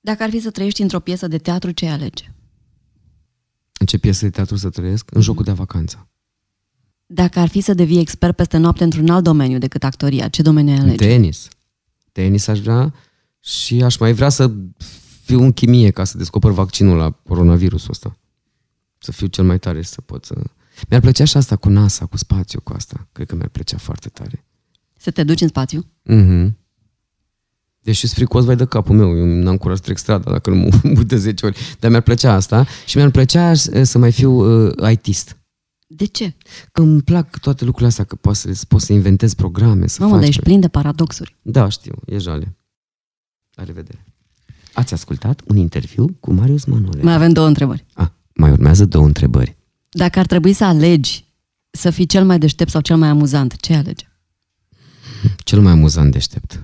Dacă ar fi să trăiești într-o piesă de teatru, ce ai alege? În ce piesă de teatru să trăiesc? În jocul de vacanță. Dacă ar fi să devii expert peste noapte într-un alt domeniu decât actoria, ce domeniu ai alege? Tenis. Tenis aș vrea și aș mai vrea să fiu în chimie ca să descoper vaccinul la coronavirusul ăsta. Să fiu cel mai tare și să pot să... Mi-ar plăcea și asta cu NASA, cu spațiu, cu asta. Cred că mi-ar plăcea foarte tare. Să te duci în spațiu? Mhm. Deși sunt fricos, vai de capul meu. Eu n-am curaj să trec strada dacă nu mă <laughs> uit de 10 ori. Dar mi-ar plăcea asta și mi-ar plăcea uh, să mai fiu uh, ITist. De ce? Că îmi plac toate lucrurile astea, că poți să, poți să inventezi programe, să Mamă, faci... dar ești plin de paradoxuri. Da, știu, e jale. La revedere. Ați ascultat un interviu cu Marius Manole. Mai avem două întrebări. Ah, mai urmează două întrebări. Dacă ar trebui să alegi să fii cel mai deștept sau cel mai amuzant, ce alege? Cel mai amuzant deștept.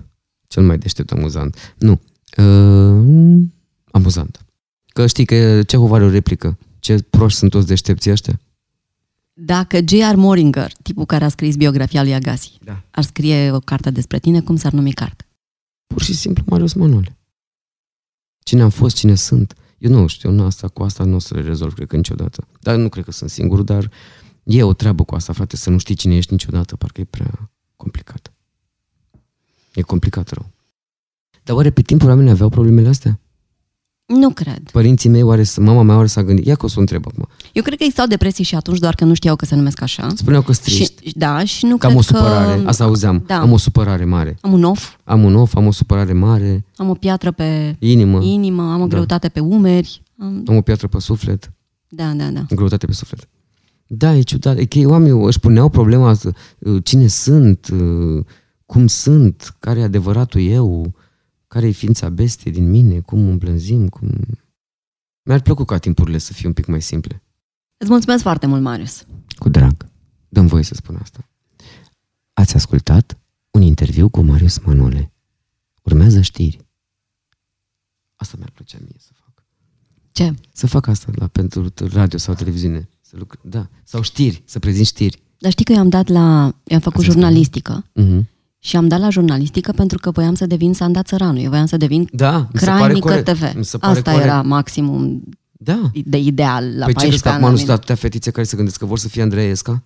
Cel mai deștept amuzant. Nu. Uh, amuzant. Că știi că Cehov are o replică. Ce proști sunt toți deștepții ăștia. Dacă J.R. Moringer, tipul care a scris biografia lui Agassi, Da. ar scrie o carte despre tine, cum s-ar numi carte? Pur și simplu Marius Manole. Cine am fost, cine sunt. Eu nu știu, nu asta, cu asta nu o să le rezolv, cred că niciodată. Dar nu cred că sunt singur, dar e o treabă cu asta, frate, să nu știi cine ești niciodată, parcă e prea complicat. E complicat rău. Dar oare pe timpul oamenii aveau problemele astea? Nu cred. Părinții mei, oare, să- mama mea oare s-a gândit? Ia că o să o întreb acum. Eu cred că existau depresii și atunci, doar că nu știau că se numesc așa. Spuneau că sunt Și, trist, da, și nu că am cred o supărare. că... Asta auzeam. Da. Am o supărare mare. Am un of, Am un of, am o supărare mare, am o piatră pe inimă, inimă, am o Da. greutate pe umeri. Am... am o piatră pe suflet. Da, da, da. greutate pe suflet. Da, e ciudat. E că oamenii își puneau problema asta, uh, cine sunt, uh, cum sunt, care e adevăratul eu, care e ființa bestie din mine, cum îmblânzim, cum... Mi-ar plăcu ca timpurile să fie un pic mai simple. Îți mulțumesc foarte mult, Marius. Cu drag. Dăm voie să spun asta. Ați ascultat un interviu cu Marius Manole. Urmează știri. Asta mi-ar plăcea mie să fac. Ce? Să fac asta la, pentru radio sau televiziune. Să lucr- da. Sau știri, să prezint știri. Dar știi că eu am dat la... Eu am făcut Ați jurnalistică Mhm. Și am dat la jurnalistică pentru că voiam să devin Sanda Țăranu. Eu voiam să devin Da, mi se pare Crainică corect. TV. Mi se pare Asta corect. era maximum Da. de ideal la păi ce 14 crezi că ani. acum la nu mine. sunt atâtea fetițe care se gândesc că vor să fie Andreesca?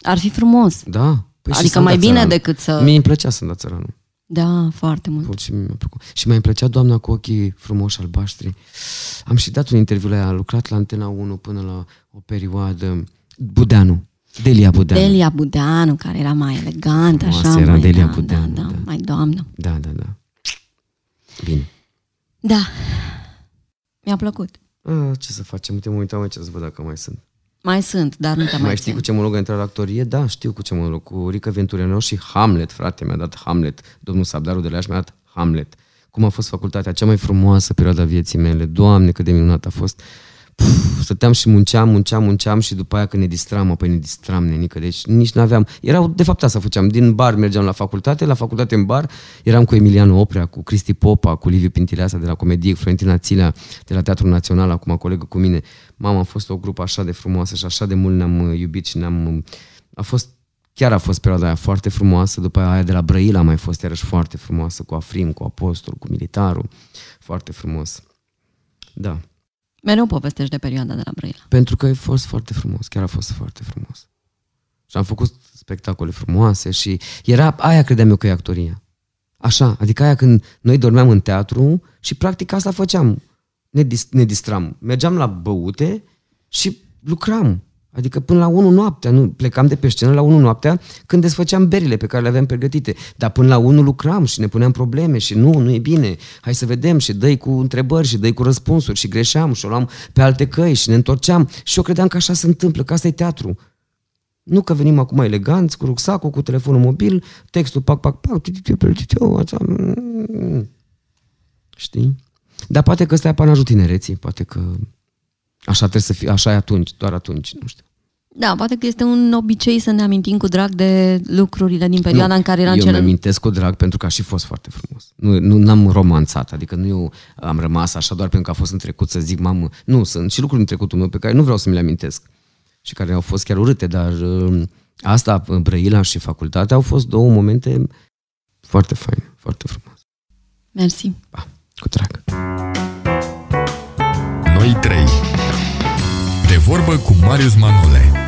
Ar fi frumos. Da. Păi și Adică Sanda mai bine Țăranu. decât să- Mie îmi plăcea Sanda Țăranu. Da, foarte mult. Pur și mi-a plăcut. Și mai îmi plăcea doamna cu ochii frumoși albaștri. Am și dat un interviu la ea, a lucrat la Antena 1 până la o perioadă. Budeanu. Delia Budeanu. Delia Budeanu, care era mai elegant, Frumoasă așa. era mai, Delia da, Budeanu, da, da, da. mai doamnă. Da, da, da. Bine. Da. Mi-a plăcut. A, ce să facem? Uite, mă uitam aici să văd dacă mai sunt. Mai sunt, dar nu te mai, Mai știi țin. cu ce monolog a intrat la actorie? Da, știu cu ce monolog. Cu Rica Venturino și Hamlet, frate, mi-a dat Hamlet. Domnul Sabdaru de la Iași mi-a dat Hamlet. Cum a fost facultatea cea mai frumoasă perioada vieții mele. Doamne, cât de minunat a fost. Puf, stăteam și munceam, munceam, munceam și după aia când ne distram, apoi ne distram, nenică, deci nici n-aveam. Erau, de fapt asta făceam, din bar mergeam la facultate, la facultate în bar, eram cu Emiliano Oprea, cu Cristi Popa, cu Liviu Pintileasa de la Comedie, cu Florentina Țilea de la Teatrul Național, acum colegă cu mine. Mama, a fost o grupă așa de frumoasă și așa de mult ne-am uh, iubit și ne-am... uh, A fost Chiar a fost perioada aia foarte frumoasă, după aia de la Brăila a mai fost iarăși foarte frumoasă, cu Afrim, cu Apostol, cu Militarul, foarte frumos. Da. Mereu povestești de perioada de la Brăila. Pentru că a fost foarte frumos, chiar a fost foarte frumos. Și am făcut spectacole frumoase și era, aia credeam eu că e actoria. Așa, adică aia când noi dormeam în teatru și practic asta făceam. Ne, dis- ne distram. Mergeam la băute și lucram. Adică până la 1 noaptea, nu, plecam de pe scenă la 1 noaptea când desfăceam berile pe care le aveam pregătite. Dar până la 1 lucram și ne puneam probleme și nu, nu e bine, hai să vedem și dai cu întrebări și dai cu răspunsuri și greșeam și o luam pe alte căi și ne întorceam și eu credeam că așa se întâmplă, că asta e teatru. Nu că venim acum eleganți, cu rucsacul, cu telefonul mobil, textul pac, pac, pac, ti, ti, ti, ti, ti, așa, mm. știi? Dar poate că ăsta e apanajul tinereții, poate că așa trebuie să fie, așa e atunci, doar atunci, nu știu. Da, poate că este un obicei să ne amintim cu drag de lucrurile din perioada Nu, în care era eu cel... mi-amintesc cu drag pentru că a și fost foarte frumos. Nu, nu n-am romanțat, adică nu eu am rămas așa doar pentru că a fost în trecut să zic, mamă, nu, sunt și lucruri în trecutul meu pe care nu vreau să mi le amintesc și care au fost chiar urâte, dar uh, asta, Brăila și facultatea au fost două momente foarte faine, foarte frumos. Mersi. Pa, cu drag. Noi trei. De vorbă cu Marius Manole.